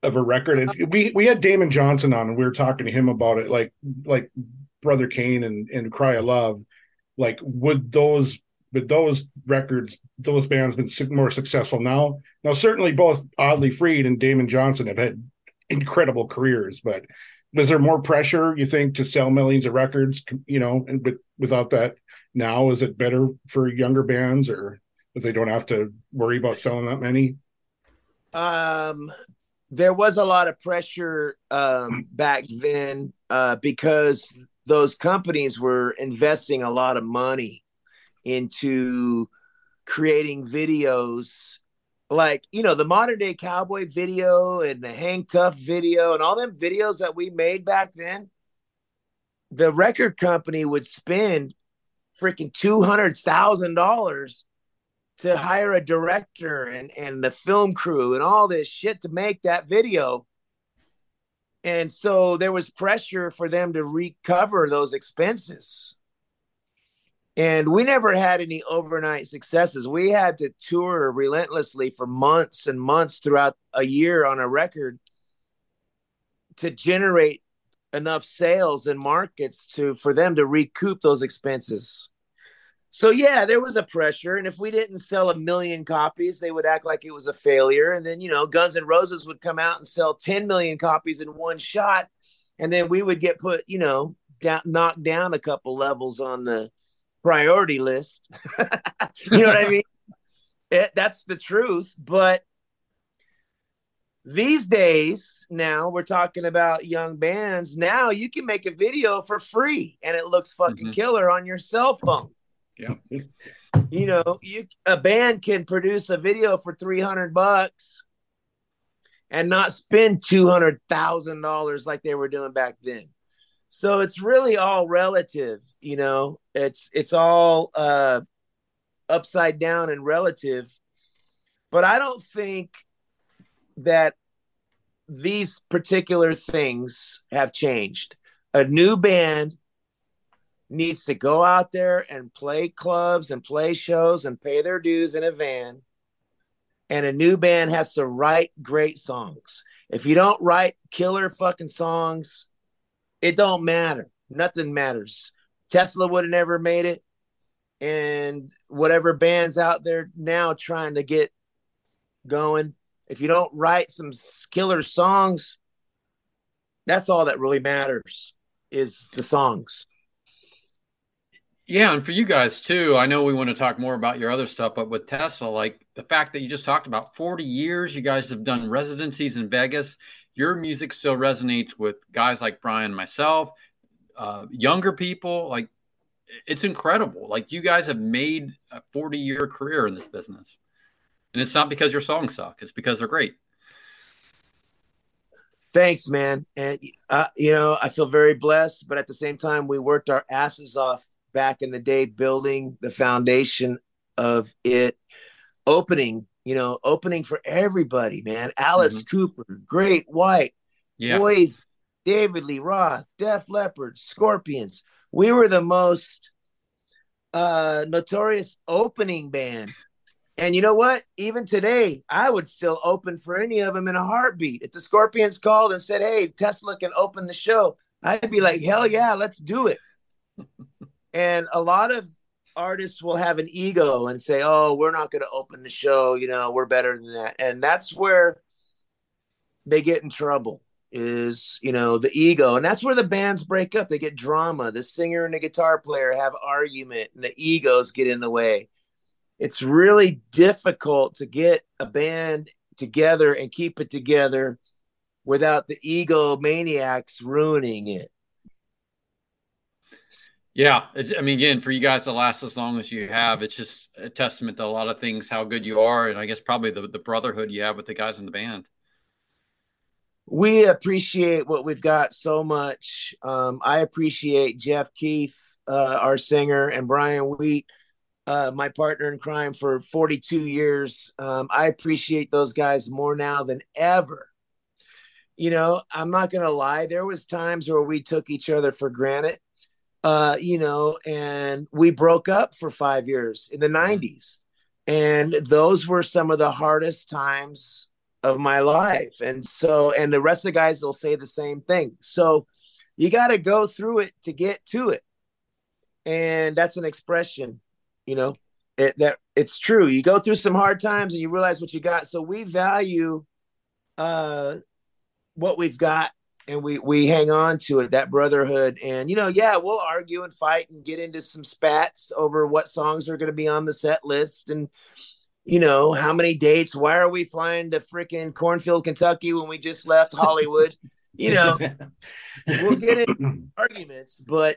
of a record and we we had damon johnson on and we were talking to him about it like like Brother Cane and and cry of love like would those but those records, those bands, been more successful now. Now, certainly both Audley Freed and Damon Johnson have had incredible careers, but was there more pressure you think to sell millions of records? You know, and with, without that, now is it better for younger bands, or that they don't have to worry about selling that many? Um, there was a lot of pressure um, back then uh, because those companies were investing a lot of money into creating videos like you know the modern day cowboy video and the hang tough video and all them videos that we made back then the record company would spend freaking $200,000 to hire a director and and the film crew and all this shit to make that video. And so there was pressure for them to recover those expenses and we never had any overnight successes we had to tour relentlessly for months and months throughout a year on a record to generate enough sales and markets to for them to recoup those expenses so yeah, there was a pressure, and if we didn't sell a million copies, they would act like it was a failure. And then you know, Guns N' Roses would come out and sell 10 million copies in one shot, and then we would get put, you know, down, knocked down a couple levels on the priority list. you know what I mean? It, that's the truth. But these days, now we're talking about young bands. Now you can make a video for free, and it looks fucking Mhm. killer on your cell phone Yeah. you know you a band can produce a video for 300 bucks and not spend $200,000 like they were doing back then. So it's really all relative, you know. It's it's all uh upside down and relative. But I don't think that these particular things have changed. A new band needs to go out there and play clubs and play shows and pay their dues in a van. And a new band has to write great songs. If you don't write killer fucking songs, it don't matter. Nothing matters. Tesla would have never made it. And whatever bands out there now trying to get going, if you don't write some killer songs, that's all that really matters is the songs. Yeah, and for you guys too, I know we want to talk more about your other stuff, but with Tesla, like the fact that you just talked about 40 years, you guys have done residencies in Vegas. Your music still resonates with guys like Brian, myself, uh, younger people. Like it's incredible. Like you guys have made a 40 year career in this business. And it's not because your songs suck, it's because they're great. Thanks, man. And uh, you know, I feel very blessed, but at the same time, we worked our asses off back in the day building the foundation of it opening, you know, opening for everybody, man. Alice Cooper, Great White, Yeah. Boys, David Lee Roth, Def Leppard, Scorpions. We were the most uh notorious opening band. And you know what? Even today, I would still open for any of them in a heartbeat. If the Scorpions called and said, "Hey, Tesla can open the show," I'd be like, "Hell yeah, let's do it." and a lot of artists will have an ego and say, "Oh, we're not going to open the show. You know, we're better than that." And that's where they get in trouble. Is you know the ego, and that's where the bands break up. They get drama. The singer and the guitar player have argument, and the egos get in the way it's really difficult to get a band together and keep it together without the ego maniacs ruining it. Yeah, it's. I mean, again, for you guys to last as long as you have, it's just a testament to a lot of things, how good you are, and I guess probably the the brotherhood you have with the guys in the band. We appreciate what we've got so much. Um, I appreciate Jeff Keith, uh, our singer, and Brian Wheat, uh, my partner in crime for 42 years. Um, I appreciate those guys more now than ever. You know, I'm not gonna lie. There was times where we took each other for granted. Uh, you know, and we broke up for five years in the 90s. And those were some of the hardest times of my life. And so, and the rest of the guys will say the same thing. So you got to go through it to get to it. And that's an expression, you know. it, that it's true. You go through some hard times and you realize what you got. So we value uh what we've got and we we hang on to it that brotherhood. And you know yeah we'll argue and fight and get into some spats over what songs are going to be on the set list. And you know how many dates? Why are we flying to freaking cornfield kentucky when we just left hollywood? You know we'll get into arguments but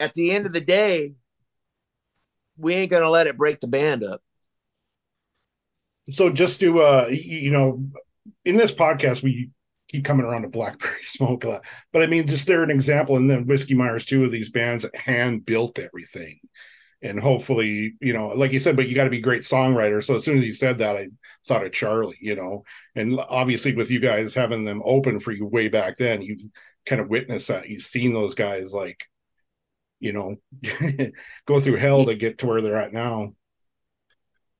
at the end of the day we ain't going to let it break the band up. So just to uh you know in this podcast we keep coming around to blackberry smoke a lot. But i mean just they're an example and then whiskey myers two of these bands hand built everything. And hopefully you know like you said but you got to be great songwriter. So as soon as you said that i thought of charlie you know? And obviously with you guys having them open for you way back then you've kind of witnessed that. You've seen those guys like you know go through hell to get to where they're at now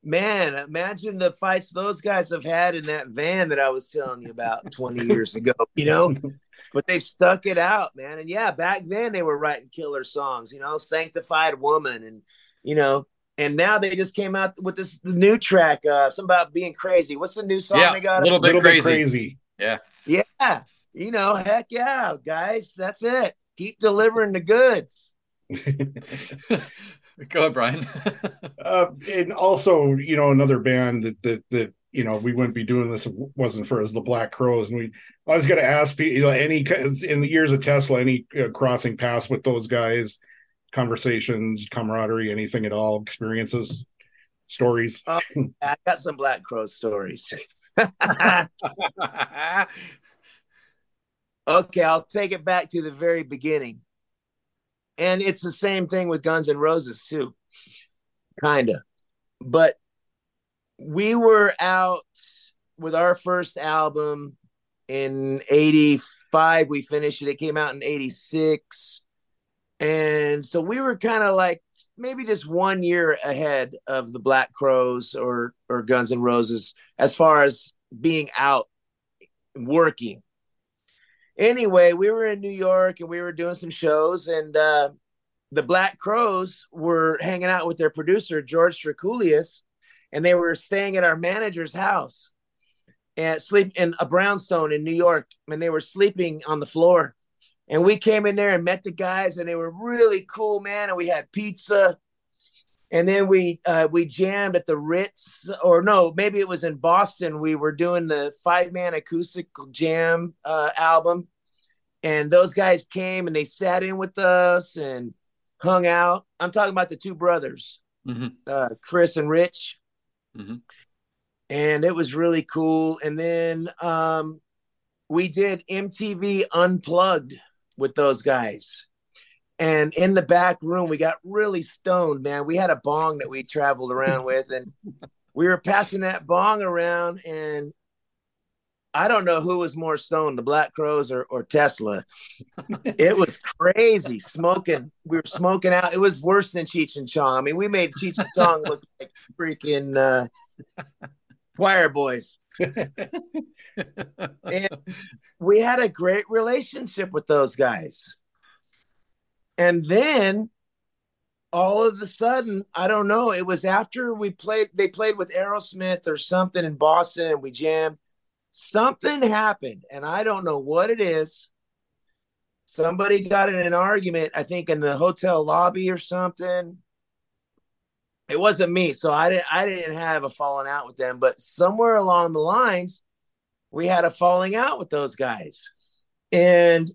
man imagine the fights those guys have had in that van that i was telling you about 20 years ago you know? But they've stuck it out man. And yeah back then they were writing killer songs you know sanctified woman and you know and now they just came out with this new track uh something about being crazy. What's the new song Yeah, they got? A little bit little crazy. bit crazy. Yeah. yeah you know heck yeah guys that's it. Keep delivering the goods Go ahead, Brian. uh, and also you know another band that that that you know we wouldn't be doing this if it wasn't for us the black crowes. And we i was going to ask people you know, any in the years of tesla any uh, crossing paths with those guys conversations camaraderie anything at all experiences stories? I got some black crow stories. Okay i'll take it back to the very beginning and it's the same thing with guns and roses too. Kind of but we were out with our first album in 85 we finished it. It came out in 86 and so we were kind of like maybe just one year ahead of the black crowes or or guns and roses as far as being out working anyway we were in new york and we were doing some shows and uh the black crowes were hanging out with their producer george Drakoulias, and they were staying at our manager's house and sleep in a brownstone in New York, and they were sleeping on the floor. And we came in there and met the guys, and they were really cool, man. And we had pizza, and then we uh, we jammed at the Ritz, or no, maybe it was in Boston. We were doing the five man acoustic jam uh, album, and those guys came and they sat in with us and hung out. I'm talking about the two brothers, Mhm. uh, Chris and Rich Mhm. and it was really cool. And then um, we did MTV Unplugged with those guys. And in the back room, we got really stoned, man. We had a bong that we traveled around with, and we were passing that bong around. And I don't know who was more stoned, the Black Crowes or, or Tesla. it was crazy smoking. We were smoking out. It was worse than Cheech and Chong. I mean, we made Cheech and Chong look like freaking uh, choir boys. and we had a great relationship with those guys. And then all of a sudden, I don't know, it was after we played, they played with Aerosmith or something in Boston and we jammed. Something happened, and I don't know what it is. Somebody got in an argument, I think, in the hotel lobby or something. It wasn't me, so I didn't. I didn't have a falling out with them, but somewhere along the lines, we had a falling out with those guys. And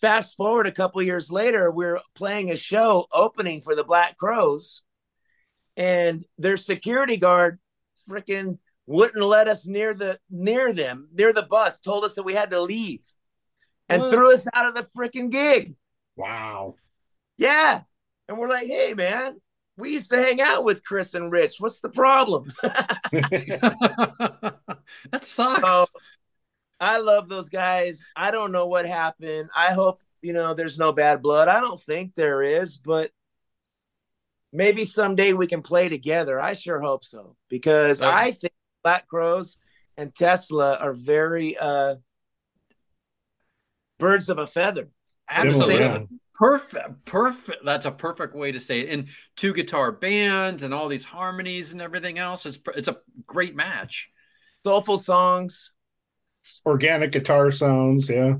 fast forward a couple years later, we're playing a show opening for the Black Crowes, and their security guard freaking wouldn't let us near the near them near the bus. Told us that we had to leave, and What? threw us out of the freaking gig. wow Yeah, and we're like, hey man. We used to hang out with Chris and Rich. What's the problem? that sucks. So I love those guys. I don't know what happened. I hope, you know, there's no bad blood. I don't think there is, but maybe someday we can play together. I sure hope so because Okay. I think Black Crowes and Tesla are very uh birds of a feather. Absolutely. Yeah. perfect, perfect. That's a perfect way to say it. And two guitar bands and all these harmonies and everything else. It's it's a great match. Soulful songs, organic guitar sounds. Yeah.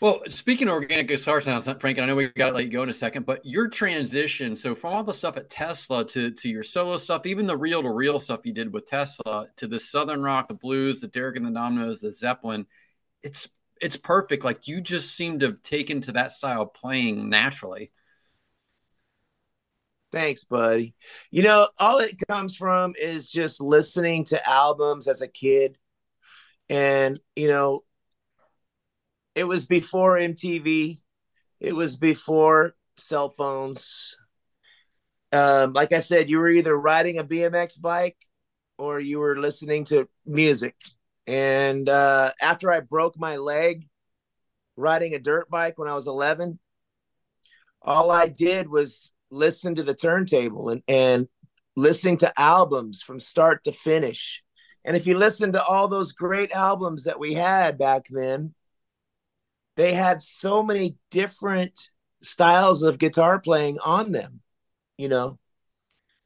Well, speaking of organic guitar sounds, Frank, and I know we got to let you go in a second, but your transition, so from all the stuff at Tesla to to your solo stuff, even the reel to reel stuff you did with Tesla, to the Southern rock, the blues, the Derek and the Dominos, the Zeppelin, it's it's perfect. Like you just seem to have taken to that style of playing naturally. Thanks, buddy. You know, all it comes from is just listening to albums as a kid. And, you know, it was before MTV. It was before cell phones. Um, like I said, you were either riding a BMX bike or you were listening to music. And uh, after I broke my leg riding a dirt bike when I was 11, all I did was listen to the turntable and, and listening to albums from start to finish. And if you listen to all those great albums that we had back then, they had so many different styles of guitar playing on them, you know,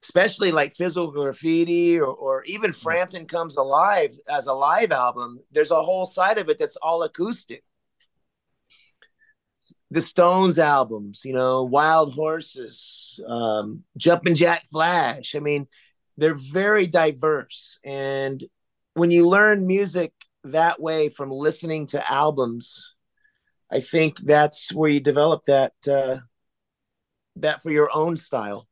especially like physical graffiti or, or even Frampton comes alive as a live album. There's a whole side of it that's all acoustic. The Stones albums, you know, Wild Horses, um, Jumpin' Jack Flash. I mean, they're very diverse. And when you learn music that way from listening to albums, I think that's where you develop that uh, that for your own style.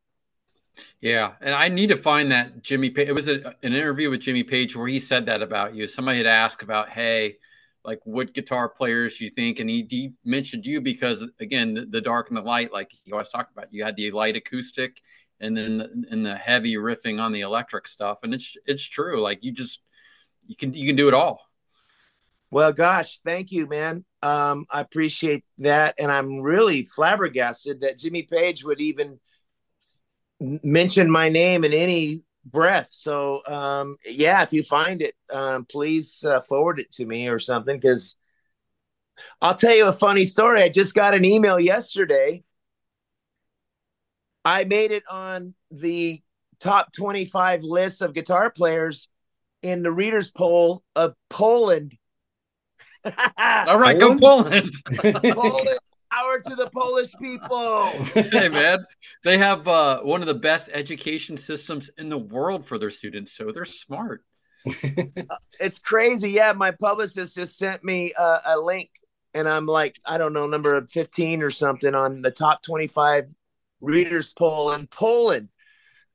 Yeah, and I need to find that Jimmy. Page. It was a, an interview with Jimmy Page where he said that about you. Somebody had asked about, hey, like what guitar players you think, and he, he mentioned you because again, the, the, dark and the light, like he always talked about. You had the light acoustic, and then the, and the heavy riffing on the electric stuff, and it's it's true. Like you just you can you can do it all. Well, gosh, thank you, man. Um, I appreciate that, and I'm really flabbergasted that Jimmy Page would even mention my name in any breath. So, um, yeah, if you find it, um, please uh, forward it to me or something, because I'll tell you a funny story. I just got an email yesterday. I made it on the top 25 list of guitar players in the readers poll of Poland all right, go Poland. Poland, power to the Polish people. hey, man, they have uh, one of the best education systems in the world for their students, so they're smart. uh, it's crazy. Yeah, my publicist just sent me uh, a link, and I'm like, I don't know, number 15 or something on the top 25 readers poll in Poland.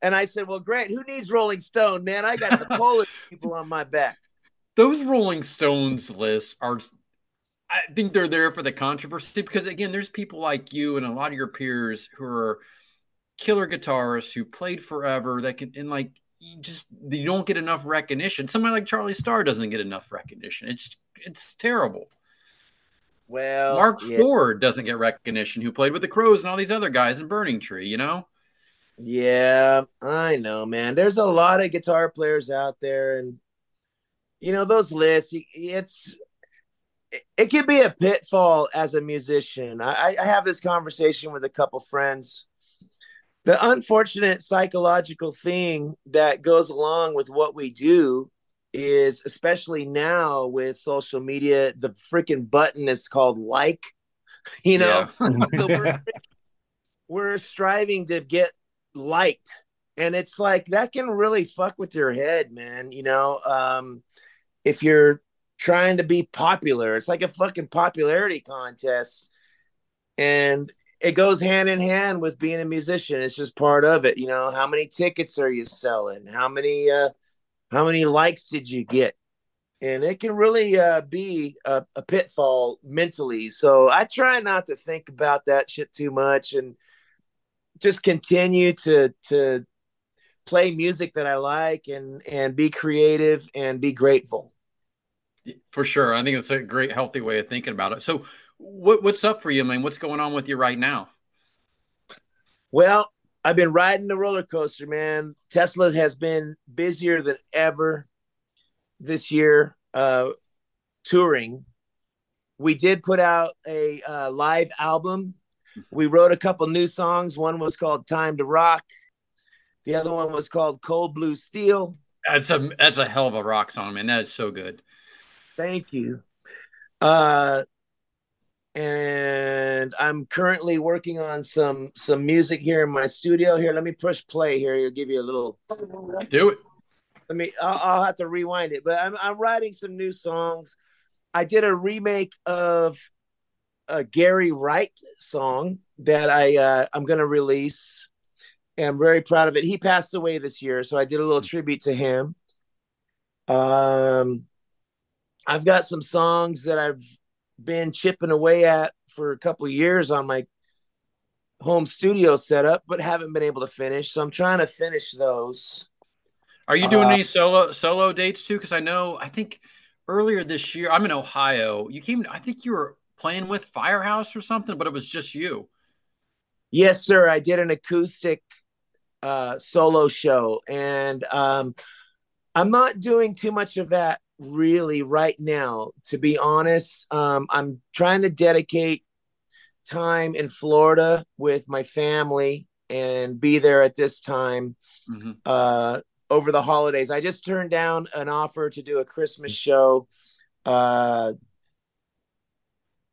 And I said, Well, great. Who needs Rolling Stone, man? I got the Polish people on my back those Rolling Stones lists are I think they're there for the controversy because again, there's people like you and a lot of your peers who are killer guitarists who played forever that can and like you just you don't get enough recognition. Somebody like Charlie Starr doesn't get enough recognition. It's it's terrible. Well, Mark yeah. Ford doesn't get recognition, who played with the Crowes and all these other guys in Burning Tree, you know? Yeah, I know, man. There's a lot of guitar players out there, and you know those lists it's it can be a pitfall as a musician I, I have this conversation with a couple friends the unfortunate psychological thing that goes along with what we do is especially now with social media the freaking button is called like you know yeah. so we're, we're striving to get liked and it's like that can really fuck with your head man you know um if you're trying to be popular. It's like a fucking popularity contest. And it goes hand in hand with being a musician. It's just part of it. You know, how many tickets are you selling? How many uh how many likes did you get? And it can really uh, be a, a pitfall mentally. So I try not to think about that shit too much and just continue to to play music that I like and and be creative and be grateful. For sure. I think it's a great, healthy way of thinking about it. So, what, what's up for you, man? What's going on with you right now? Well, I've been riding the roller coaster, man. Tesla has been busier than ever this year, uh, touring. We did put out a uh, live album. We wrote a couple new songs. One was called Time to Rock. The other one was called Cold Blue Steel. That's a that's a hell of a rock song, man. That is so good. Thank you. Uh and I'm currently working on some some music here in my studio. Here, let me push play here. It'll give you a little Do it. let me I'll, I'll have to rewind it but I'm, I'm writing some new songs i did a remake of a gary wright song that i uh, i'm going to release and i'm very proud of it he passed away this year so i did a little tribute to him um i've got some songs that i've been chipping away at for a couple of years on my home studio setup but haven't been able to finish so i'm trying to finish those Are you doing Uh, any solo solo dates too? Because I know I think earlier this year I'm in Ohio. You came. I think you were playing with Firehouse or something, but it was just you. Yes, sir. I did an acoustic uh, solo show, and um, I'm not doing too much of that really right now. To be honest, um, I'm trying to dedicate time in Florida with my family and be there at this time Mhm. uh, over the holidays. I just turned down an offer to do a Christmas show. Uh,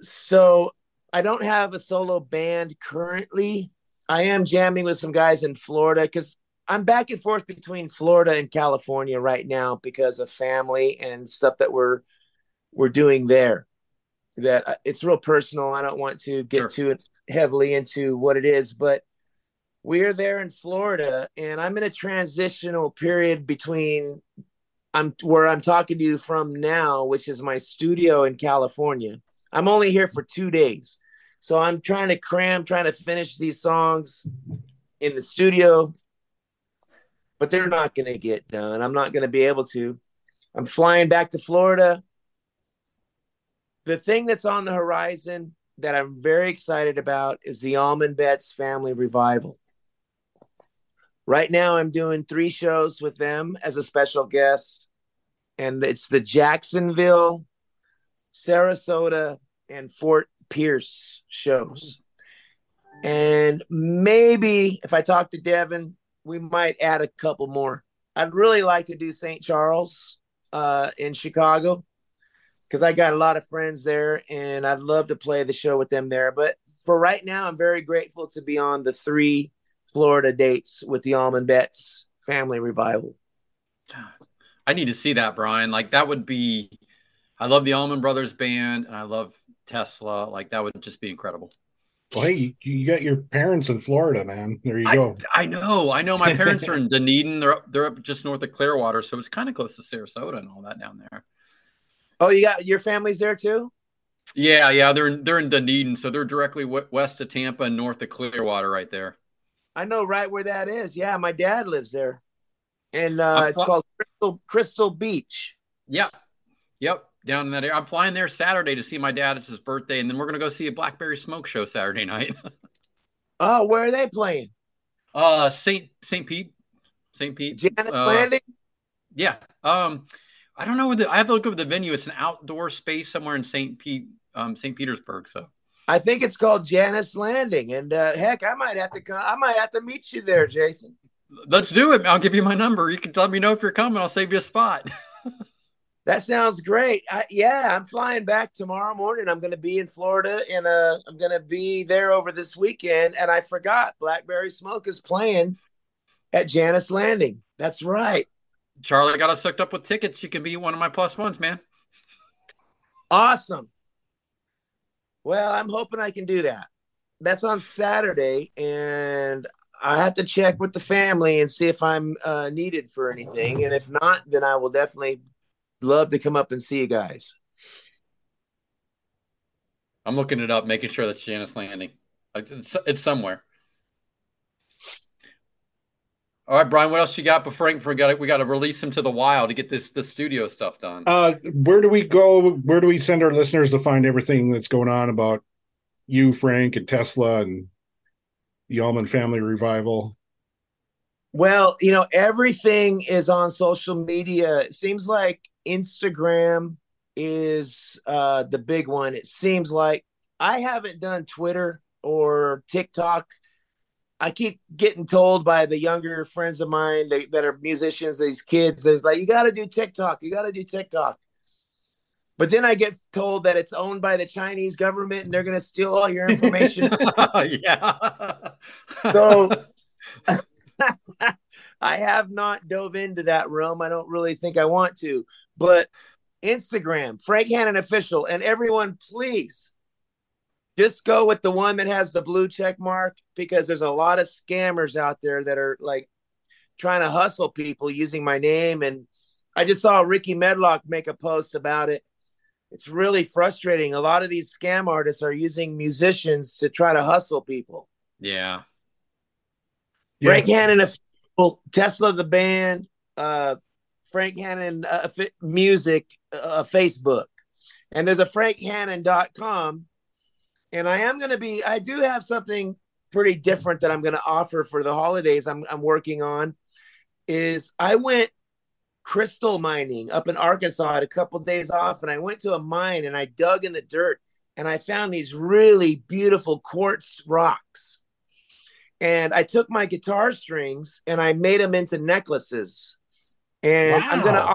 so I don't have a solo band currently. I am jamming with some guys in Florida because I'm back and forth between Florida and California right now because of family and stuff that we're we're doing there. That uh, it's real personal. I don't want to get Sure. too heavily into what it is, but we're there in Florida, and I'm in a transitional period between I'm where I'm talking to you from now, which is my studio in California. I'm only here for two days. So I'm trying to cram, trying to finish these songs in the studio, but they're not going to get done. I'm not going to be able to. I'm flying back to Florida. The thing that's on the horizon that I'm very excited about is the Allman Betts Family Revival. Right now, I'm doing three shows with them as a special guest, and it's the Jacksonville, Sarasota, and Fort Pierce shows. And maybe if I talk to Devon, we might add a couple more. I'd really like to do St. Charles uh, in Chicago because I got a lot of friends there and I'd love to play the show with them there. But for right now, I'm very grateful to be on the three Florida dates with the Allman Betts Family Revival. I need to see that, Brian. Like that would be. I love the Allman Brothers band, and I love Tesla. Like that would just be incredible. Well, hey, you, you got your parents in Florida, man. There you I, go. I know. I know. My parents are in Dunedin. They're up. They're up just north of Clearwater, so it's kind of close to Sarasota and all that down there. Oh, you got your family's there too? Yeah, yeah. They're in, they're in Dunedin, so they're directly w- west of Tampa and north of Clearwater, right there. I know right where that is. Yeah, my dad lives there. And uh, it's fl- called Crystal, Crystal Beach. Yep. Yep. Down in that area. I'm flying there Saturday to see my dad. It's his birthday, and then we're gonna go see a Blackberry Smoke show Saturday night. Oh, where are they playing? uh, Saint Saint Pete, Saint Pete. Janet uh, Landing? Yeah. Um, I don't know where the. I have to look up the venue. It's an outdoor space somewhere in Saint Pete, um, Saint Petersburg. So I think it's called Jannus Landing. And uh, heck, I might have to come. I might have to meet you there, Jason. let's do it. I'll give you my number. You can let me know if you're coming. I'll save you a spot. That sounds great. I, yeah, I'm flying back tomorrow morning. I'm going to be in Florida and uh, I'm going to be there over this weekend. And I forgot Blackberry Smoke is playing at Jannus Landing. That's right. Charlie got us hooked up with tickets. You can be one of my plus ones, man. Awesome. Well, I'm hoping I can do that. That's on Saturday, and I have to check with the family and see if I'm uh, needed for anything. And if not, then I will definitely love to come up and see you guys. I'm looking it up, making sure that's Jannus Landing. Like, It's, it's somewhere. All right, Brian. What else you got But Frank, we got we got to release him to the wild to get this the studio stuff done? Uh, where do we go? Where do we send our listeners to find everything that's going on about you, Frank, and Tesla and the Allman Family Revival? Well, you know, everything is on social media. It seems like Instagram is uh, the big one. It seems like I haven't done Twitter or TikTok. I keep getting told by the younger friends of mine that, that are musicians, these kids, there's like, you got to do TikTok. You got to do TikTok. But then I get told that it's owned by the Chinese government and they're going to steal all your information. yeah. so I have not dove into that realm. I don't really think I want to. But Instagram, Frank Hannon official, and everyone, please just go with the one that has the blue check mark because there's a lot of scammers out there that are like trying to hustle people using my name. And I just saw Rickey Medlocke make a post about it. It's really frustrating. A lot of these scam artists are using musicians to try to hustle people. Yeah. Frank Hannon, Tesla the band, uh, Frank Hannon uh, music, uh, Facebook, and there's a frankhannon.com and I am going to be. I do have something pretty different that I'm going to offer for the holidays. I'm I'm working on. Is I went crystal mining up in Arkansas. I had a couple of days off, and I went to a mine and I dug in the dirt and I found these really beautiful quartz rocks. And I took my guitar strings and I made them into necklaces. And wow. I'm going to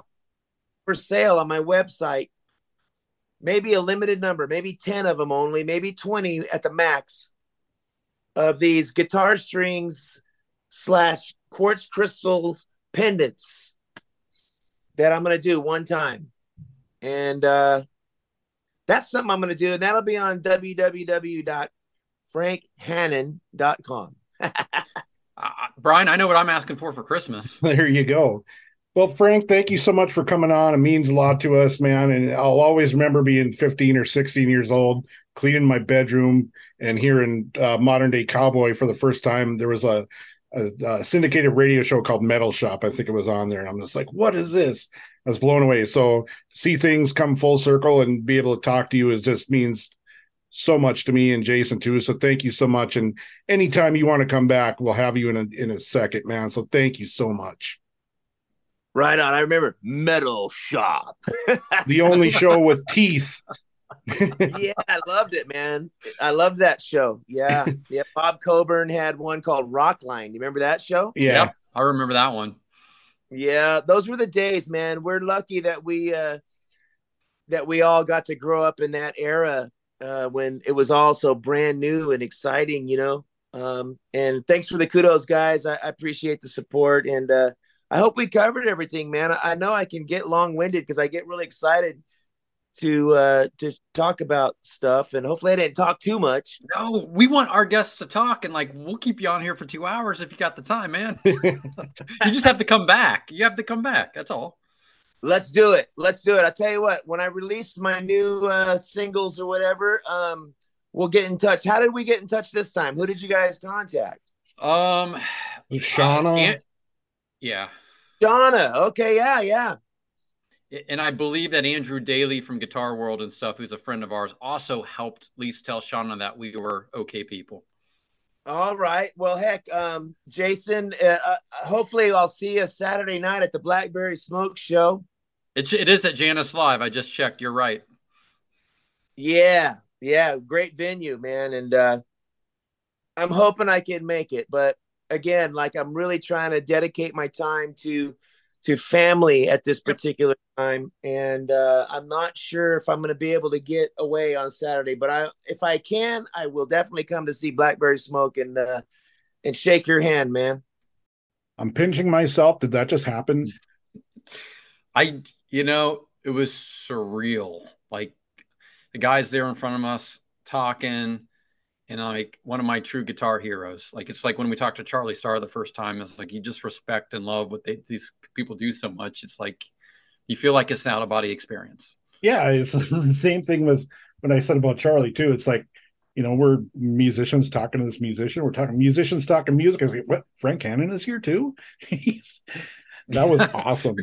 for sale on my website maybe a limited number, maybe 10 of them only, maybe 20 at the max of these guitar strings slash quartz crystal pendants that I'm going to do one time. And uh, that's something I'm going to do. And that'll be on www.frankhannon.com. uh, Brian, I know what I'm asking for for Christmas. There you go. Well, Frank, thank you so much for coming on. It means a lot to us, man. And I'll always remember being 15 or 16 years old, cleaning my bedroom and hearing uh, modern day cowboy for the first time. There was a, a, a, syndicated radio show called Metal Shop. I think it was on there. And I'm just like, what is this? I was blown away. So see things come full circle and be able to talk to you is just means so much to me and Jason too. So thank you so much. And anytime you want to come back, we'll have you in a in a second, man. So thank you so much. Right on. I remember Metal Shop. the only show with teeth. yeah, I loved it, man. I loved that show. Yeah. Yeah. Bob Coburn had one called Rockline. You remember that show? Yeah. Yep, I remember that one. Yeah, those were the days, man. We're lucky that we uh that we all got to grow up in that era uh when it was all so brand new and exciting, you know. Um and thanks for the kudos, guys. I, I appreciate the support and uh I hope we covered everything, man. I know I can get long winded because I get really excited to uh to talk about stuff and hopefully I didn't talk too much. No, we want our guests to talk and like we'll keep you on here for 2 hours if you got the time, man. you just have to come back. You have to come back. That's all. Let's do it. Let's do it. I tell you what, when I release my new uh singles or whatever, um we'll get in touch. How did we get in touch this time? Who did you guys contact? Um Shauna. Uh, yeah. Shauna. Okay. Yeah. Yeah. And I believe that Andrew Daly from Guitar World and stuff, who's a friend of ours, also helped at least tell Shauna that we were okay people. All right. Well, heck, um, Jason, uh, uh, hopefully I'll see you Saturday night at the Blackberry Smoke Show. It, it is at Jannus Live. I just checked. You're right. Yeah. Yeah. Great venue, man. And uh, I'm hoping I can make it, but again, like I'm really trying to dedicate my time to to family at this particular time, and uh, I'm not sure if I'm going to be able to get away on Saturday. But I, if I can, I will definitely come to see Blackberry Smoke and uh, and shake your hand, man. I'm pinching myself. Did that just happen? I, you know, it was surreal. Like the guys there in front of us talking and like one of my true guitar heroes. Like it's like when we talked to Charlie Starr the first time, it's like you just respect and love what they, these people do so much. It's like you feel like it's an out of body experience. Yeah, it's the same thing with what I said about Charlie too. It's like you know we're musicians talking to this musician. We're talking musicians talking music. I was like, what? Frank Hannon is here too. that was awesome.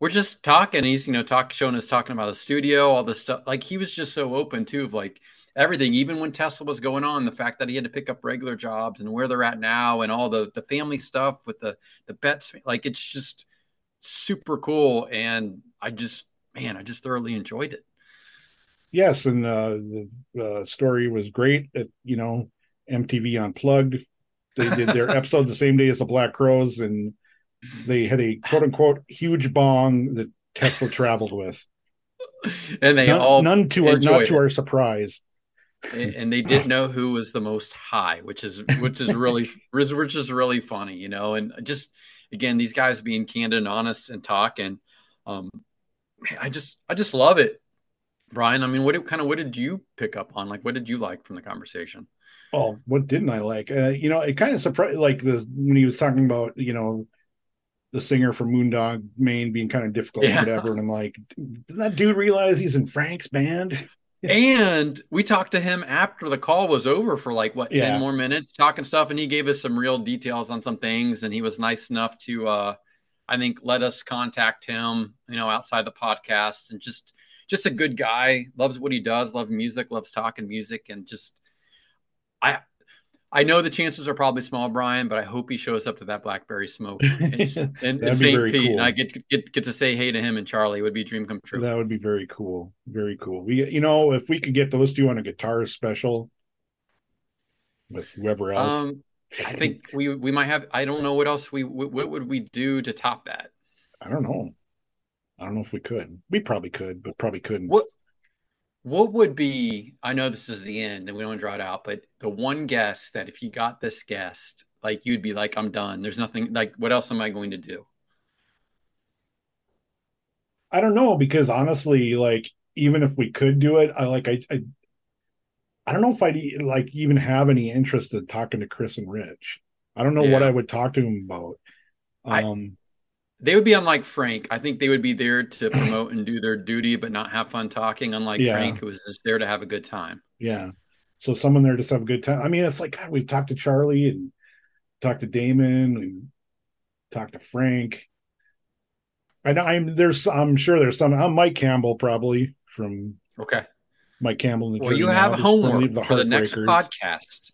we're just talking. He's you know talk showing us talking about the studio, all this stuff. Like he was just so open too of like everything, even when Tesla was going on, the fact that he had to pick up regular jobs and where they're at now and all the the family stuff with the the Betts, like it's just super cool. And I just, man, I just thoroughly enjoyed it. Yes, and uh, the uh, story was great. It, you know, MTV Unplugged. They did their episode the same day as the Black Crowes, and they had a quote unquote huge bong that Tesla traveled with. And they None, all none to our not enjoyed to our surprise. And they didn't know who was the most high, which is which is really which is really funny, you know. And just again, these guys being candid and honest and talking, um, I just I just love it, Brian. I mean, what kind of what did you pick up on? Like, what did you like from the conversation? Oh, what didn't I like? Uh, you know, it kind of surprised like the when he was talking about you know the singer from Moondog, Maine being kind of difficult Yeah. whatever, and I'm like, did that dude realize he's in Frank's band? And we talked to him after the call was over for like what Yeah. 10 more minutes talking stuff and he gave us some real details on some things and he was nice enough to uh I think let us contact him, you know, outside the podcast and just just a good guy, loves what he does, loves music, loves talking music and just I I know the chances are probably small, Brian, but I hope he shows up to that Blackberry Smoke in, in St. Pete. cool. And I get, get get to say hey to him and Charlie. It would be a dream come true. That would be very cool. Very cool. We, you know, if we could get those two on a guitar special with whoever else, Um, I think we we might have. I don't know what else we what, what would we do to top that. I don't know. I don't know if we could. We probably could, but probably couldn't. What what would be? I know this is the end, and we don't want to draw it out, but the one guest that if you got this guest, like you'd be like, I'm done. There's nothing. Like, what else am I going to do? I don't know because honestly, like even if we could do it, I like I I, I don't know if I'd like even have any interest in talking to Chris and Rich. I don't know what I would talk to him about. Um, They would be unlike Frank. I think they would be there to promote and do their duty, but not have fun talking. Unlike Yeah. Frank, who was just there to have a good time. yeah. So someone there just have a good time. I mean, it's like God, we've talked to Charlie and talked to Damon and talked to Frank. I know I'm there's I'm sure there's some I'm Mike Campbell probably from Okay. Mike Campbell. and the Well, you have homework the for the next podcast.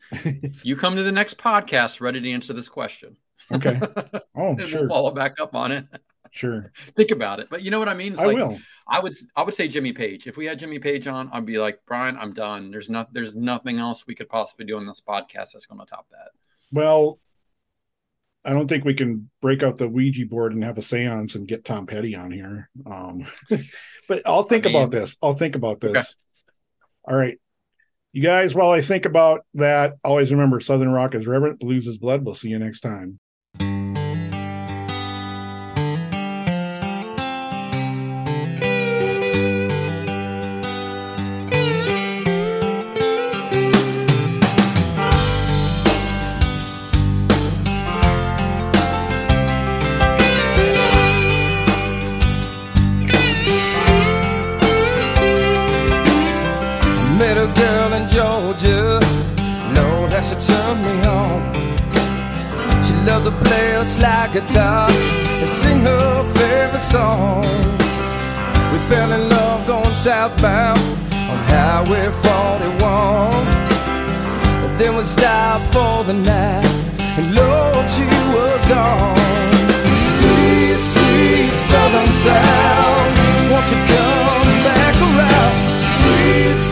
you come to the next podcast ready to answer this question. Okay. Oh, sure. we'll follow back up on it. Sure. Think about it. But you know what I mean? It's I like will. I would I would say Jimmy Page. If we had Jimmy Page on, I'd be like, Brian, I'm done. There's not there's nothing else we could possibly do on this podcast that's gonna top that. Well, I don't think we can break out the Ouija board and have a seance and get Tom Petty on here. Um, but I'll think I mean- about this. I'll think about this. Okay. All right. You guys, while I think about that, always remember Southern Rock is reverent, blues is blood. We'll see you next time. To play a slide guitar and sing her favorite songs. We fell in love going southbound on Highway 41. But then we stopped for the night, and Lord, she was gone. Sweet, sweet southern sound, won't you come back around? Sweet